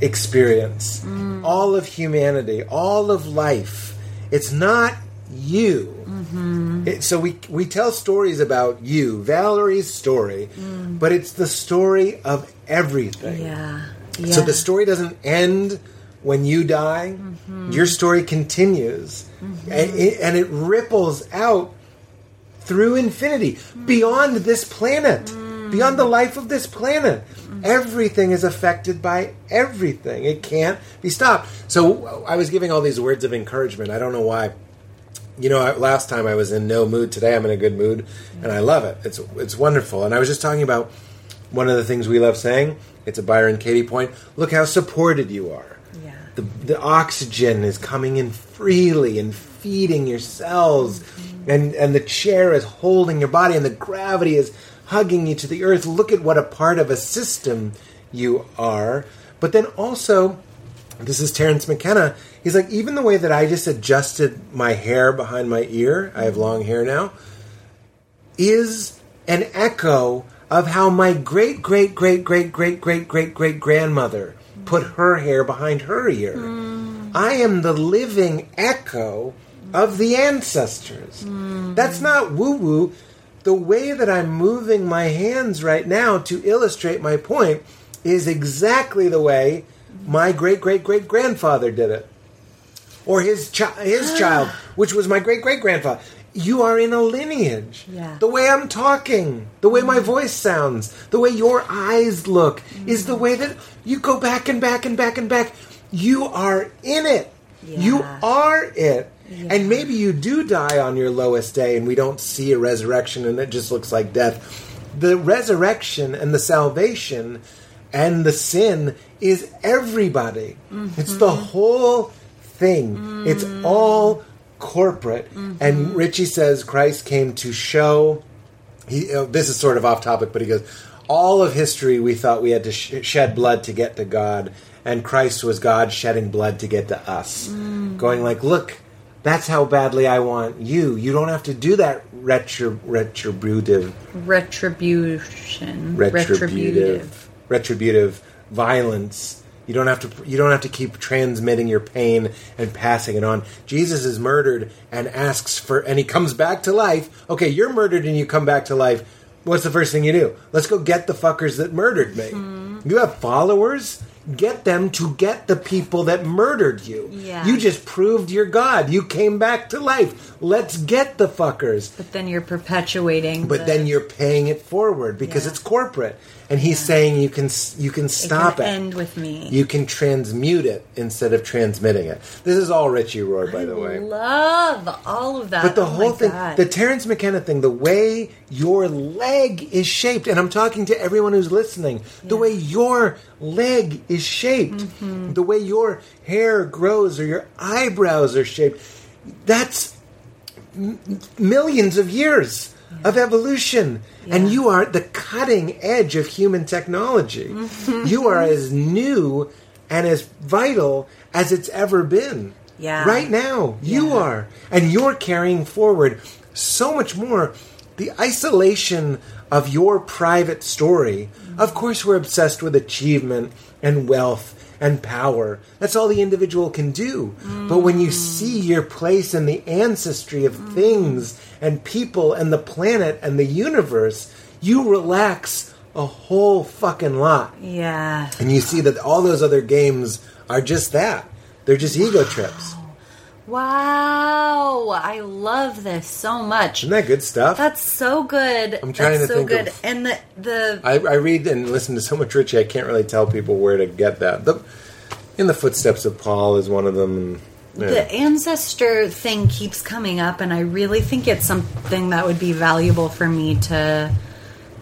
experience. All of humanity, all of life. It's not you. Mm-hmm. It- so we we tell stories about you, Valerie's story, mm. but it's the story of everything. yeah. yeah. So the story doesn't end when you die. Mm-hmm. Your story continues, mm-hmm. and, it, and it ripples out through infinity, mm. beyond this planet, mm. beyond the life of this planet. Everything is affected by everything. It can't be stopped. So I was giving all these words of encouragement. I don't know why. You know, I- last time I was in no mood. Today I'm in a good mood, and I love it. It's it's wonderful. And I was just talking about one of the things we love saying. It's a Byron Katie point. Look how supported you are. Yeah. The the oxygen is coming in freely and feeding your cells, mm-hmm. and and the chair is holding your body, and the gravity is hugging you to the earth. Look at what a part of a system you are. But then also, this is Terence McKenna. He's like, even the way that I just adjusted my hair behind my ear, I have long hair now, is an echo of how my great great great great great great great great grandmother put her hair behind her ear. Mm. I am the living echo of the ancestors. Mm. That's not woo woo. The way that I'm moving my hands right now to illustrate my point is exactly the way my great great great grandfather did it or his chi- his child, which was my great great grandfather. You are in a lineage. Yeah. The way I'm talking, the way my mm-hmm. voice sounds, the way your eyes look is the mm-hmm. way that you go back and back and back and back. You are in it. You are it. And maybe you do die on your lowest day and we don't see a resurrection and it just looks like death. The resurrection and the salvation and the sin is everybody. It's the mm-hmm. whole thing. It's mm. all corporate. Mm-hmm. And Richie says Christ came to show. He, uh, this is sort of off topic, but he goes, all of history we thought we had to sh- shed blood to get to God, and Christ was God shedding blood to get to us. Mm. Going like, look, that's how badly I want you. You don't have to do that retributive Retribution. retributive retributive violence You don't have to. You don't have to keep transmitting your pain and passing it on. Jesus is murdered and asks for, and he comes back to life. Okay, you're murdered and you come back to life. What's the first thing you do? Let's go get the fuckers that murdered me. Hmm. You have followers. Get them to get the people that murdered you. Yeah. You just proved you're God. You came back to life. Let's get the fuckers. But then you're perpetuating. But the- then you're paying it forward because Yeah. it's corporate, and he's saying you can you can it stop can it. end with me. You can transmute it instead of transmitting it. This is all Richie Rohr, by the way. I love all of that. But the Oh whole thing, God. the Terence McKenna thing, the way your leg is shaped, and I'm talking to everyone who's listening, the way your leg is shaped, Mm-hmm. the way your hair grows or your eyebrows are shaped, that's m- millions of years of evolution. And you are the cutting edge of human technology. Mm-hmm. you are as new and as vital as it's ever been. Yeah. Right now, you Yeah. are. And you're carrying forward so much more. The isolation of your private story. Of course, we're obsessed with achievement and wealth and power. That's all the individual can do. But when you see your place in the ancestry of things and people and the planet and the universe, you relax a whole fucking lot. yeah. And you see that all those other games are just that. They're just ego trips. Wow. I love this so much. Isn't that good stuff? That's so good. I'm trying That's to so think good. of- and the the I, I read and listen to so much Richie, I can't really tell people where to get that. The, in the footsteps of Paul is one of them. yeah. the ancestor thing keeps coming up and I really think it's something that would be valuable for me to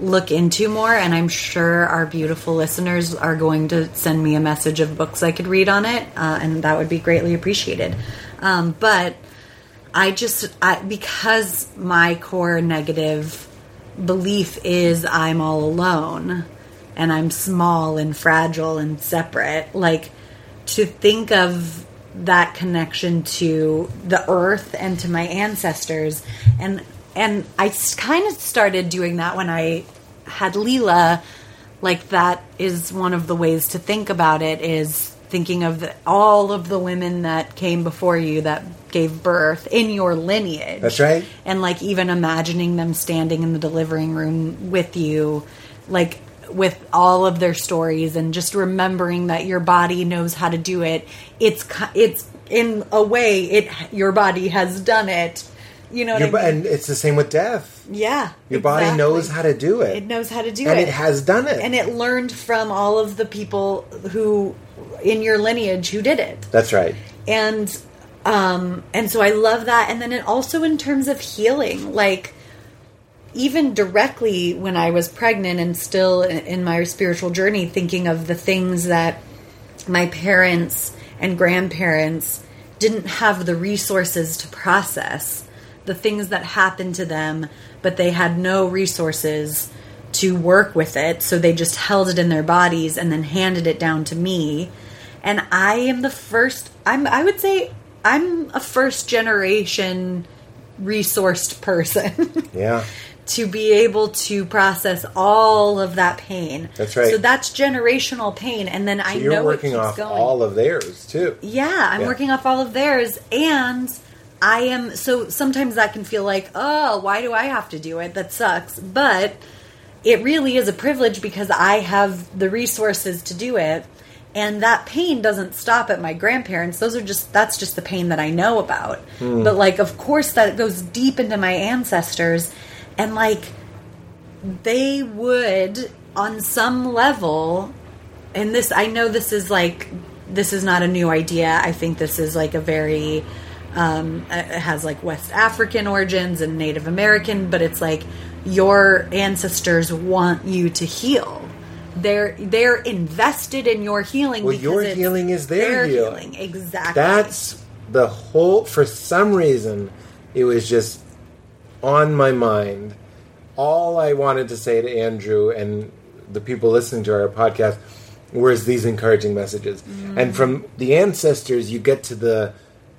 look into more and I'm sure our beautiful listeners are going to send me a message of books I could read on it uh, and that would be greatly appreciated. Um, but I just I, because my core negative belief is I'm all alone and I'm small and fragile and separate. Like to think of that connection to the earth and to my ancestors and and I kind of started doing that when I had Leela like that is one of the ways to think about it is thinking of the, all of the women that came before you that gave birth in your lineage That's right. and like even imagining them standing in the delivering room with you like with all of their stories and just remembering that your body knows how to do it it's it's in a way it your body has done it you know what Your I mean? and it's the same with death. yeah Your body knows how to do it. it knows how to do and it and it has done it. and it learned from all of the people who in your lineage who did it That's right. and um and so i love that and then it also in terms of healing like even directly when i was pregnant and still in, in my spiritual journey thinking of the things that my parents and grandparents didn't have the resources to process the things that happened to them but they had no resources to work with it so they just held it in their bodies and then handed it down to me and i am the first i'm i would say i'm a first generation resourced person Yeah. to be able to process all of that pain That's right. so that's generational pain and then i you're know working off going all of theirs too. yeah, I'm Yeah. working off all of theirs, and I am so sometimes that can feel like, oh, why do I have to do it? That sucks. But it really is a privilege because I have the resources to do it. And that pain doesn't stop at my grandparents. Those are just that's just the pain that I know about. But like of course that goes deep into my ancestors and like they would on some level and this I know this is like this is not a new idea. I think this is like a very um, it has like West African origins and Native American, but it's like your ancestors want you to heal. They're they're invested in your healing. Well, because your healing is their healing. Exactly. That's the whole. For some reason, it was just on my mind. All I wanted to say to Andrew and the people listening to our podcast was these encouraging messages. Mm-hmm. And from the ancestors, you get to the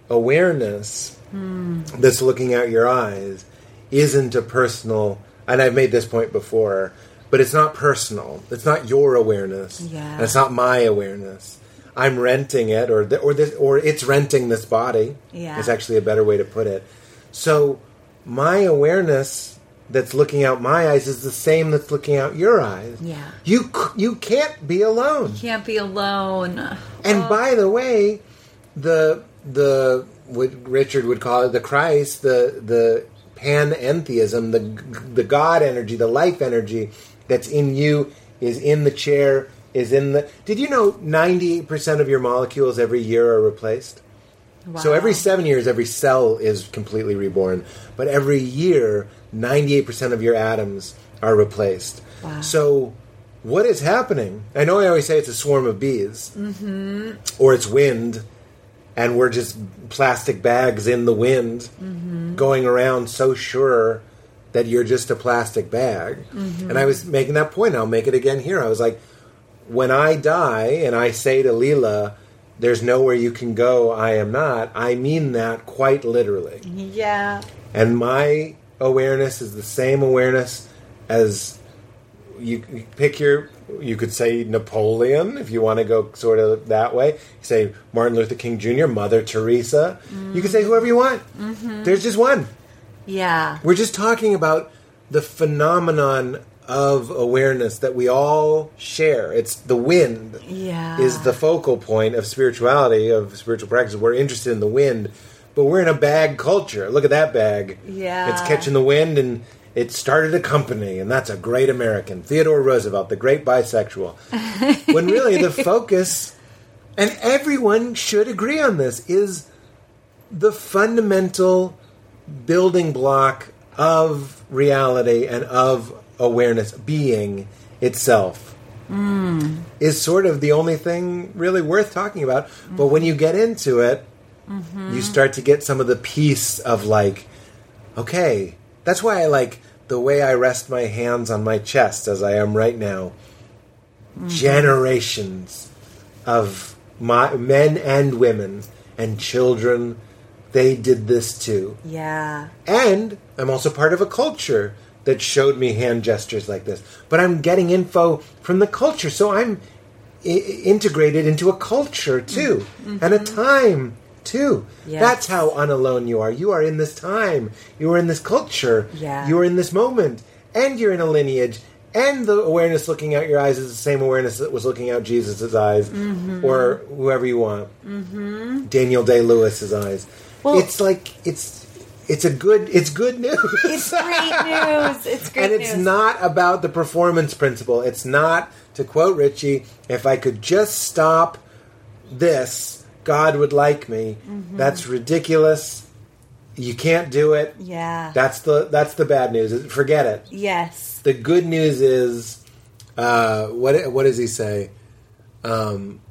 awareness hmm. that's looking out your eyes isn't a personal. And I've made this point before, but it's not personal. It's not your awareness. Yeah. It's not my awareness. I'm renting it, or the, or this, or it's renting this body. Yeah. is actually a better way to put it. So my awareness that's looking out my eyes is the same that's looking out your eyes. Yeah. you you can't be alone. You Can't be alone. And oh. by the way, the the what Richard would call it the Christ, the the panentheism, the the God energy, the life energy that's in you is in the chair, is in the. Did you know ninety percent of your molecules every year are replaced? So every seven years, every cell is completely reborn, but every year, ninety eight percent of your atoms are replaced. Wow. So what is happening? I know I always say it's a swarm of bees, mm-hmm. or it's wind, and we're just plastic bags in the wind, mm-hmm. going around so sure that you're just a plastic bag. Mm-hmm. And I was making that point. I'll make it again here. I was like, when I die and I say to Leela, "There's nowhere you can go. I am not." I mean that quite literally. Yeah. And my awareness is the same awareness as you pick your. You could say Napoleon if you want to go sort of that way. You say Martin Luther King Jr., Mother Teresa. You could say whoever you want. Mm-hmm. There's just one. Yeah. We're just talking about the phenomenon of awareness that we all share. It's the wind Yeah. is the focal point of spirituality, of spiritual practice. We're interested in the wind, but we're in a bag culture. Look at that bag. Yeah. It's catching the wind and it started a company, and that's a great American. Theodore Roosevelt, the great bisexual. when really the focus, and everyone should agree on this, is the fundamental building block of reality and of awareness being itself hmm. is sort of the only thing really worth talking about. But when you get into it, mm-hmm. you start to get some of the peace of like, okay, that's why I like the way I rest my hands on my chest as I am right now. Generations of my men and women and children, they did this too. Yeah. And I'm also part of a culture that showed me hand gestures like this. But I'm getting info from the culture, so I'm I- integrated into a culture too, mm-hmm. and a mm-hmm. time too. Yes. That's how unalone you are. You are in this time. You are in this culture. Yeah. You are in this moment, and you're in a lineage. And the awareness looking out your eyes is the same awareness that was looking out Jesus' eyes, or whoever you want, mm-hmm. Daniel Day Lewis's eyes. Well- it's like it's it's a good it's good news. It's great news. It's great and it's news. not about the performance principle. It's not, to quote Richie, if I could just stop this, God would like me. Mm-hmm. That's ridiculous. You can't do it. Yeah. That's the that's the bad news. Forget it. yes. The good news is, uh, what what does he say? Um,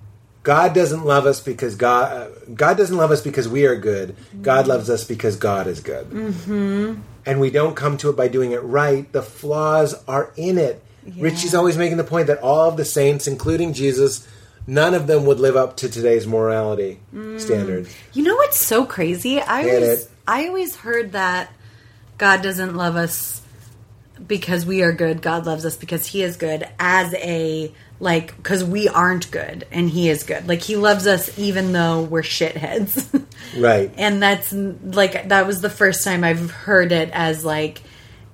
God doesn't love us because God uh, God doesn't love us because we are good. God loves us because God is good. Mm-hmm. And we don't come to it by doing it right. The flaws are in it. Richie's always making the point that all of the saints, including Jesus, none of them would live up to today's morality mm. standard. You know what's so crazy? I Get always it. I always heard that God doesn't love us because we are good. God loves us because he is good as a like cuz we aren't good and he is good. Like he loves us even though we're shitheads. Right. and that's like that was the first time I've heard it as like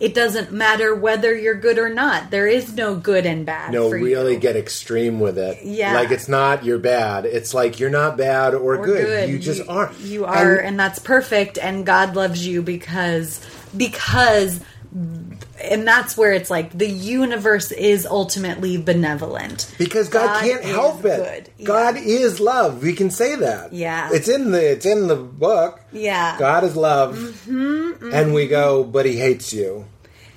it doesn't matter whether you're good or not. There is no good and bad. No, really you. get extreme with it. Yeah. Like it's not you're bad. It's like you're not bad or, Or good. You just are. You are, And- and, that's perfect. And God loves you because because, and that's where it's like the universe is ultimately benevolent Because God, God can't help it. good. Yeah. God is love. We can say that. Yeah. It's in the it's in the book. Yeah. God is love. Mm-hmm, And we go, but he hates you.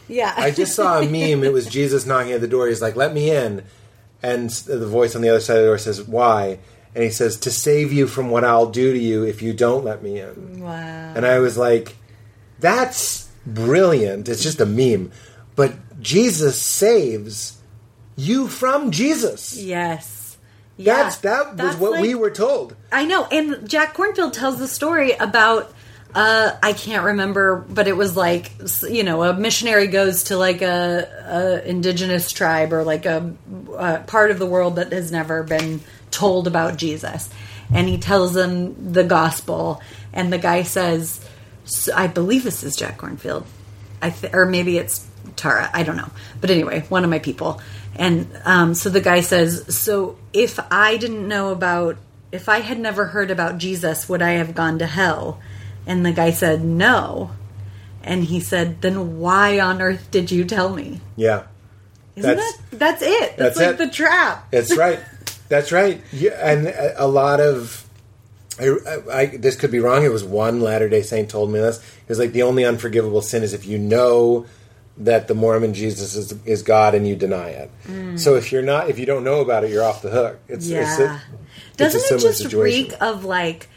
Yeah, I just saw a meme. It was Jesus knocking at the door. He's like, "Let me in." And the voice on the other side of the door says, "Why?" And he says, "To save you from what I'll do to you if you don't let me in." wow. And I was like, that's brilliant. It's just a meme. But Jesus saves you from Jesus. Yes, yeah. That's that was what like- we were told. I know. And Jack Kornfield tells the story about uh, I can't remember, but it was like you know a missionary goes to like a, a indigenous tribe or like a, a part of the world that has never been told about Jesus. And he tells them the gospel, and the guy says, I believe this is Jack Kornfield, I th- or maybe it's Tara. I don't know, but anyway, one of my people. And um, so the guy says, "So if I didn't know about, if I had never heard about Jesus, would I have gone to hell?" And the guy said, "No." And he said, "Then why on earth did you tell me?" Yeah. Isn't That's- that that's it? That's, that's like it. the trap. That's right. That's right. Yeah, and a lot of. I, I, I- this could be wrong. It was one Latter Day Saint told me this. It was like the only unforgivable sin is if you know that the Mormon Jesus is, is God and you deny it. Mm. So if you're not, if you don't know about it, you're off the hook. It's, Yeah. it's a, Doesn't it just situation. reek of like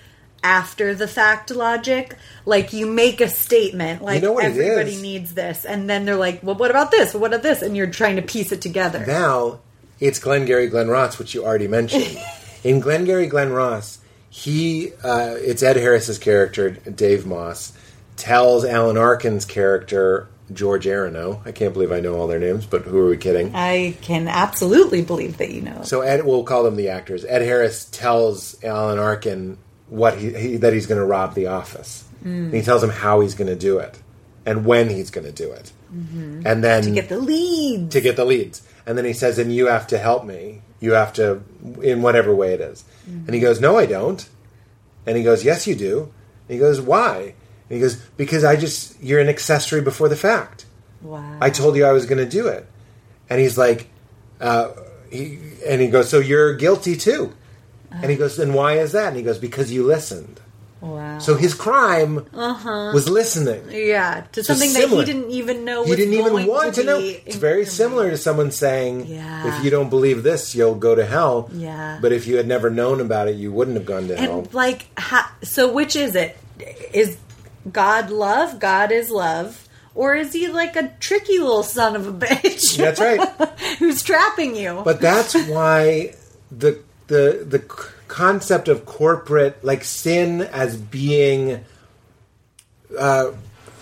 after the fact logic? Like you make a statement, like know everybody needs this, and then they're like, "Well, what about this? What about this?" And you're trying to piece it together. Now it's Glengarry Glen Ross, which you already mentioned. In Glengarry Glen Ross, he uh, it's Ed Harris's character Dave Moss tells Alan Arkin's character George Aaronow. I can't believe I know all their names, but who are we kidding? I can absolutely believe that you know. So Ed, we'll call them the actors. Ed Harris tells Alan Arkin what he, he that he's going to rob the office. And he tells him how he's going to do it and when he's going to do it. Mm-hmm. And then to get the lead. to get the leads. And then he says, and you have to help me. You have to, in whatever way it is. Mm-hmm. And he goes, no, I don't. And he goes, yes, you do. And he goes, why? And he goes, because I just, you're an accessory before the fact. Wow. I told you I was going to do it. And he's like, uh, he, and he goes, so you're guilty too. And he goes, then why is that? And he goes, because you listened. wow. So his crime uh-huh. was listening. yeah, to So something that he didn't even know. He was You didn't even want to, to, know. It's very similar to someone saying, Yeah. "If you don't believe this, you'll go to hell." Yeah. But if you had never known about it, you wouldn't have gone to hell. And like, ha- so which is it? Is God love? God is love. Or is he like a tricky little son of a bitch That's right. who's trapping you? But that's why the the the concept of corporate like sin as being uh,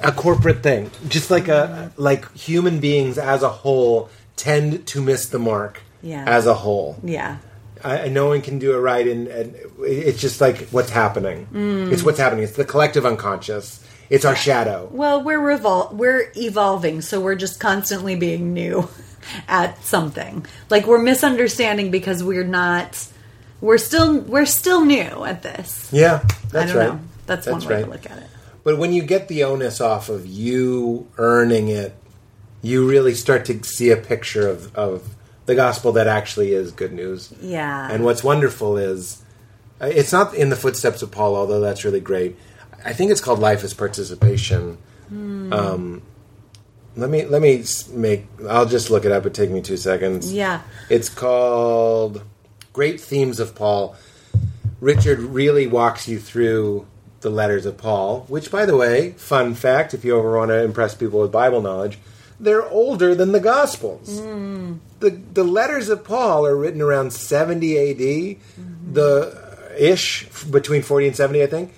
a corporate thing, just like a like human beings as a whole tend to miss the mark Yeah. as a whole. yeah. I, no one can do it right, and, and it's just like what's happening. It's what's happening. It's the collective unconscious. It's our shadow. Well, we're revol- we're evolving, so we're just constantly being new at something. Like we're misunderstanding because we're not. We're still we're still new at this. Yeah, that's I don't right. know. That's, That's one way right. to look at it. But when you get the onus off of you earning it, you really start to see a picture of, of the gospel that actually is good news. Yeah. And what's wonderful is uh, it's not in the footsteps of Paul, although that's really great. I think it's called Life as Participation. Um, let me let me make. I'll just look it up. It take me two seconds. Yeah. It's called Great Themes of Paul. Richard really walks you through the letters of Paul, which, by the way, fun fact if you ever want to impress people with Bible knowledge, they're older than the Gospels. Hmm. The, the letters of Paul are written around 70 AD, mm-hmm. the ish, between 40 and 70, I think.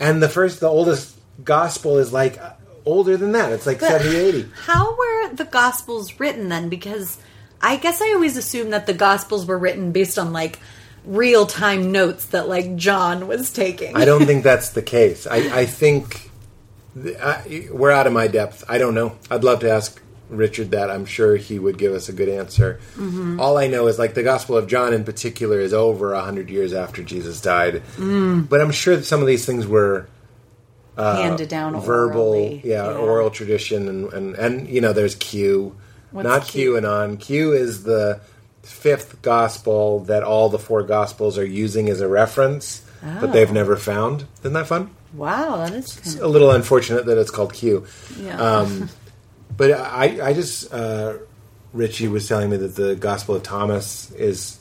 And the first, the oldest Gospel is like older than that. It's like 70, 80. How were the Gospels written then? Because I guess I always assumed that the Gospels were written based on like real time notes that like John was taking. I don't think that's the case. I, I think th- I, we're out of my depth. I don't know. I'd love to ask Richard that. I'm sure he would give us a good answer. Mm-hmm. All I know is like the Gospel of John in particular is over a hundred years after Jesus died. Mm. But I'm sure that some of these things were uh, handed down verbal, orally. yeah, oral tradition, and, and and you know, there's Q, What's not Q? QAnon. Q is the fifth gospel that all the four gospels are using as a reference, but they've Oh. never found. Isn't that fun? Wow, that is kind A little unfortunate that it's called Q. yeah. Um, but I, I just, uh, Richie was telling me that the Gospel of Thomas is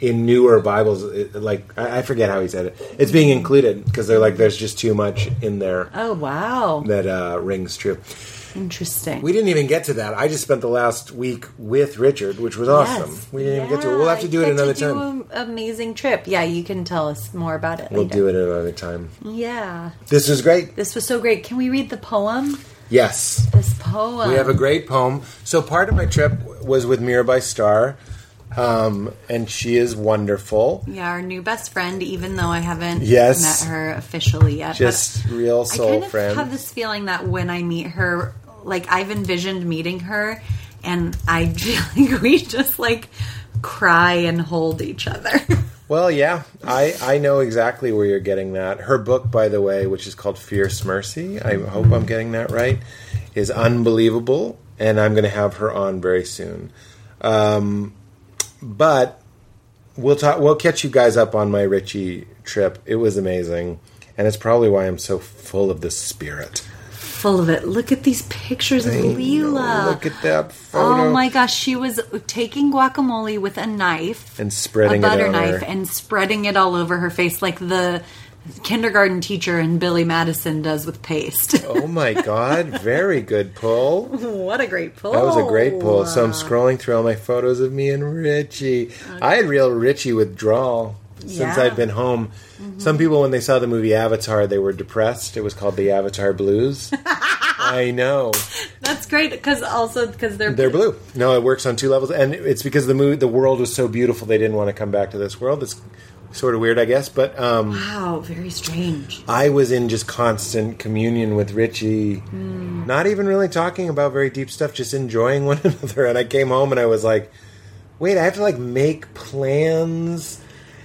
in newer Bibles. It, like I, I forget how he said it. It's being included because they're like, there's just too much in there oh wow, that uh, rings true. Interesting. We didn't even get to that. I just spent the last week with Richard, which was awesome. Yes. We didn't even get to it. We'll have to do it another time. an amazing trip. Yeah, you can tell us more about it. We'll later. do it another time. Yeah, This was great. this was so great. Can we read the poem? Yes. This poem. We have a great poem. So part of my trip was with Mirabai Starr. Um, and she is wonderful. Yeah, our new best friend, even though I haven't Yes. met her officially yet. Just real I soul kind of friend. have this feeling that when I meet her, like I've envisioned meeting her, and I feel like we just like cry and hold each other. Well, yeah, I, I know exactly where you're getting that. Her book, by the way, which is called Fierce Mercy, I hope I'm getting that right, is unbelievable, and I'm going to have her on very soon. Um, but we'll talk. We'll catch you guys up on my Richie trip. It was amazing, and it's probably why I'm so full of the spirit. Full of it. Look at these pictures of Leela. Look at that photo. Oh my gosh, she was taking guacamole with a knife, And spreading a butter knife, her. and spreading it all over her face like the kindergarten teacher in Billy Madison does with paste. Oh my god! Very good pull. what a great pull! That was a great pull. So I'm scrolling through all my photos of me and Richie. I had real Richie withdrawal since Yeah. I'd been home. Some people, when they saw the movie Avatar, they were depressed. It was called the Avatar Blues. I know That's great because also because they're they're blue. No, it works on two levels, and it's because the movie, the world was so beautiful, they didn't want to come back to this world. It's sort of weird, I guess, but um, Wow, very strange. I was in just constant communion with Richie, not even really talking about very deep stuff, just enjoying one another. And I came home and I was like, wait, I have to like make plans.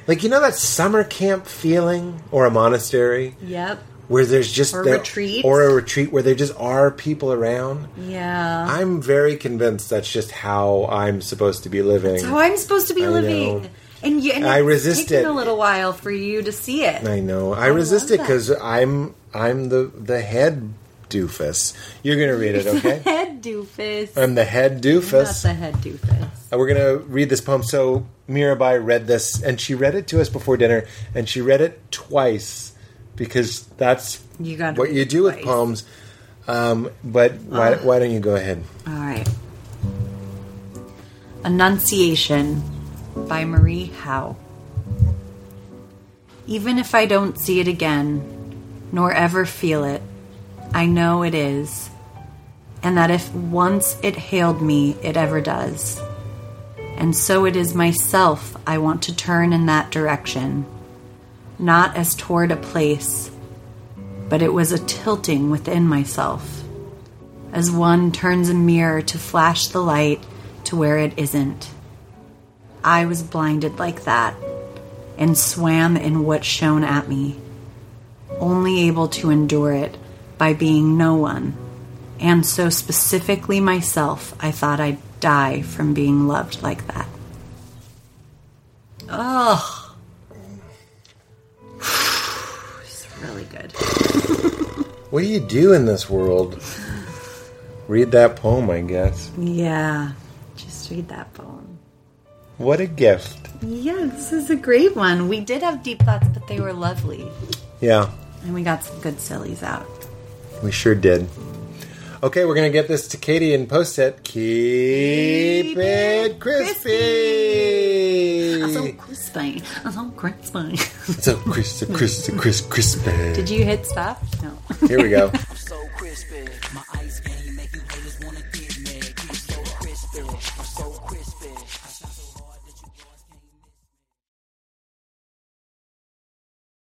Like, you know that summer camp feeling or a monastery Yep. where there's just Or retreat. or a retreat where there just are people around. Yeah. I'm very convinced that's just how I'm supposed to be living. That's how I'm supposed to be I living. know. And, you, and I it's resist it. a little while for you to see it. I know. I, resist it because I'm I'm the the head doofus. You're gonna read it, okay? head doofus. I'm the head doofus. Not the head doofus. Uh, We're gonna read this poem. So Mirabai read this, and she read it to us before dinner, and she read it twice because that's You what you do with poems. Um, but why, why don't you go ahead? All right. Annunciation by Marie Howe. Even if I don't see it again, nor ever feel it, I know it is, and that if once it hailed me, it ever does. And so it is myself I want to turn in that direction, not as toward a place, but it was a tilting within myself as one turns a mirror to flash the light to where it isn't. I was blinded like that and swam in what shone at me, only able to endure it by being no one, and so specifically myself, I thought I'd die from being loved like that. Ugh. It's really good. What do you do in this world? Read that poem, I guess. Yeah, just read that poem. What a gift. Yeah, this is a great one. We did have deep thoughts, but they were lovely. Yeah, And we got some good sillies out. we sure did. Okay, we're gonna get this to Katie and post it. Keep, it crispy. So crispy. So crispy. So crispy, crispy, crispy, crispy. Did you hit stop? No. Here we go. so crispy. My ice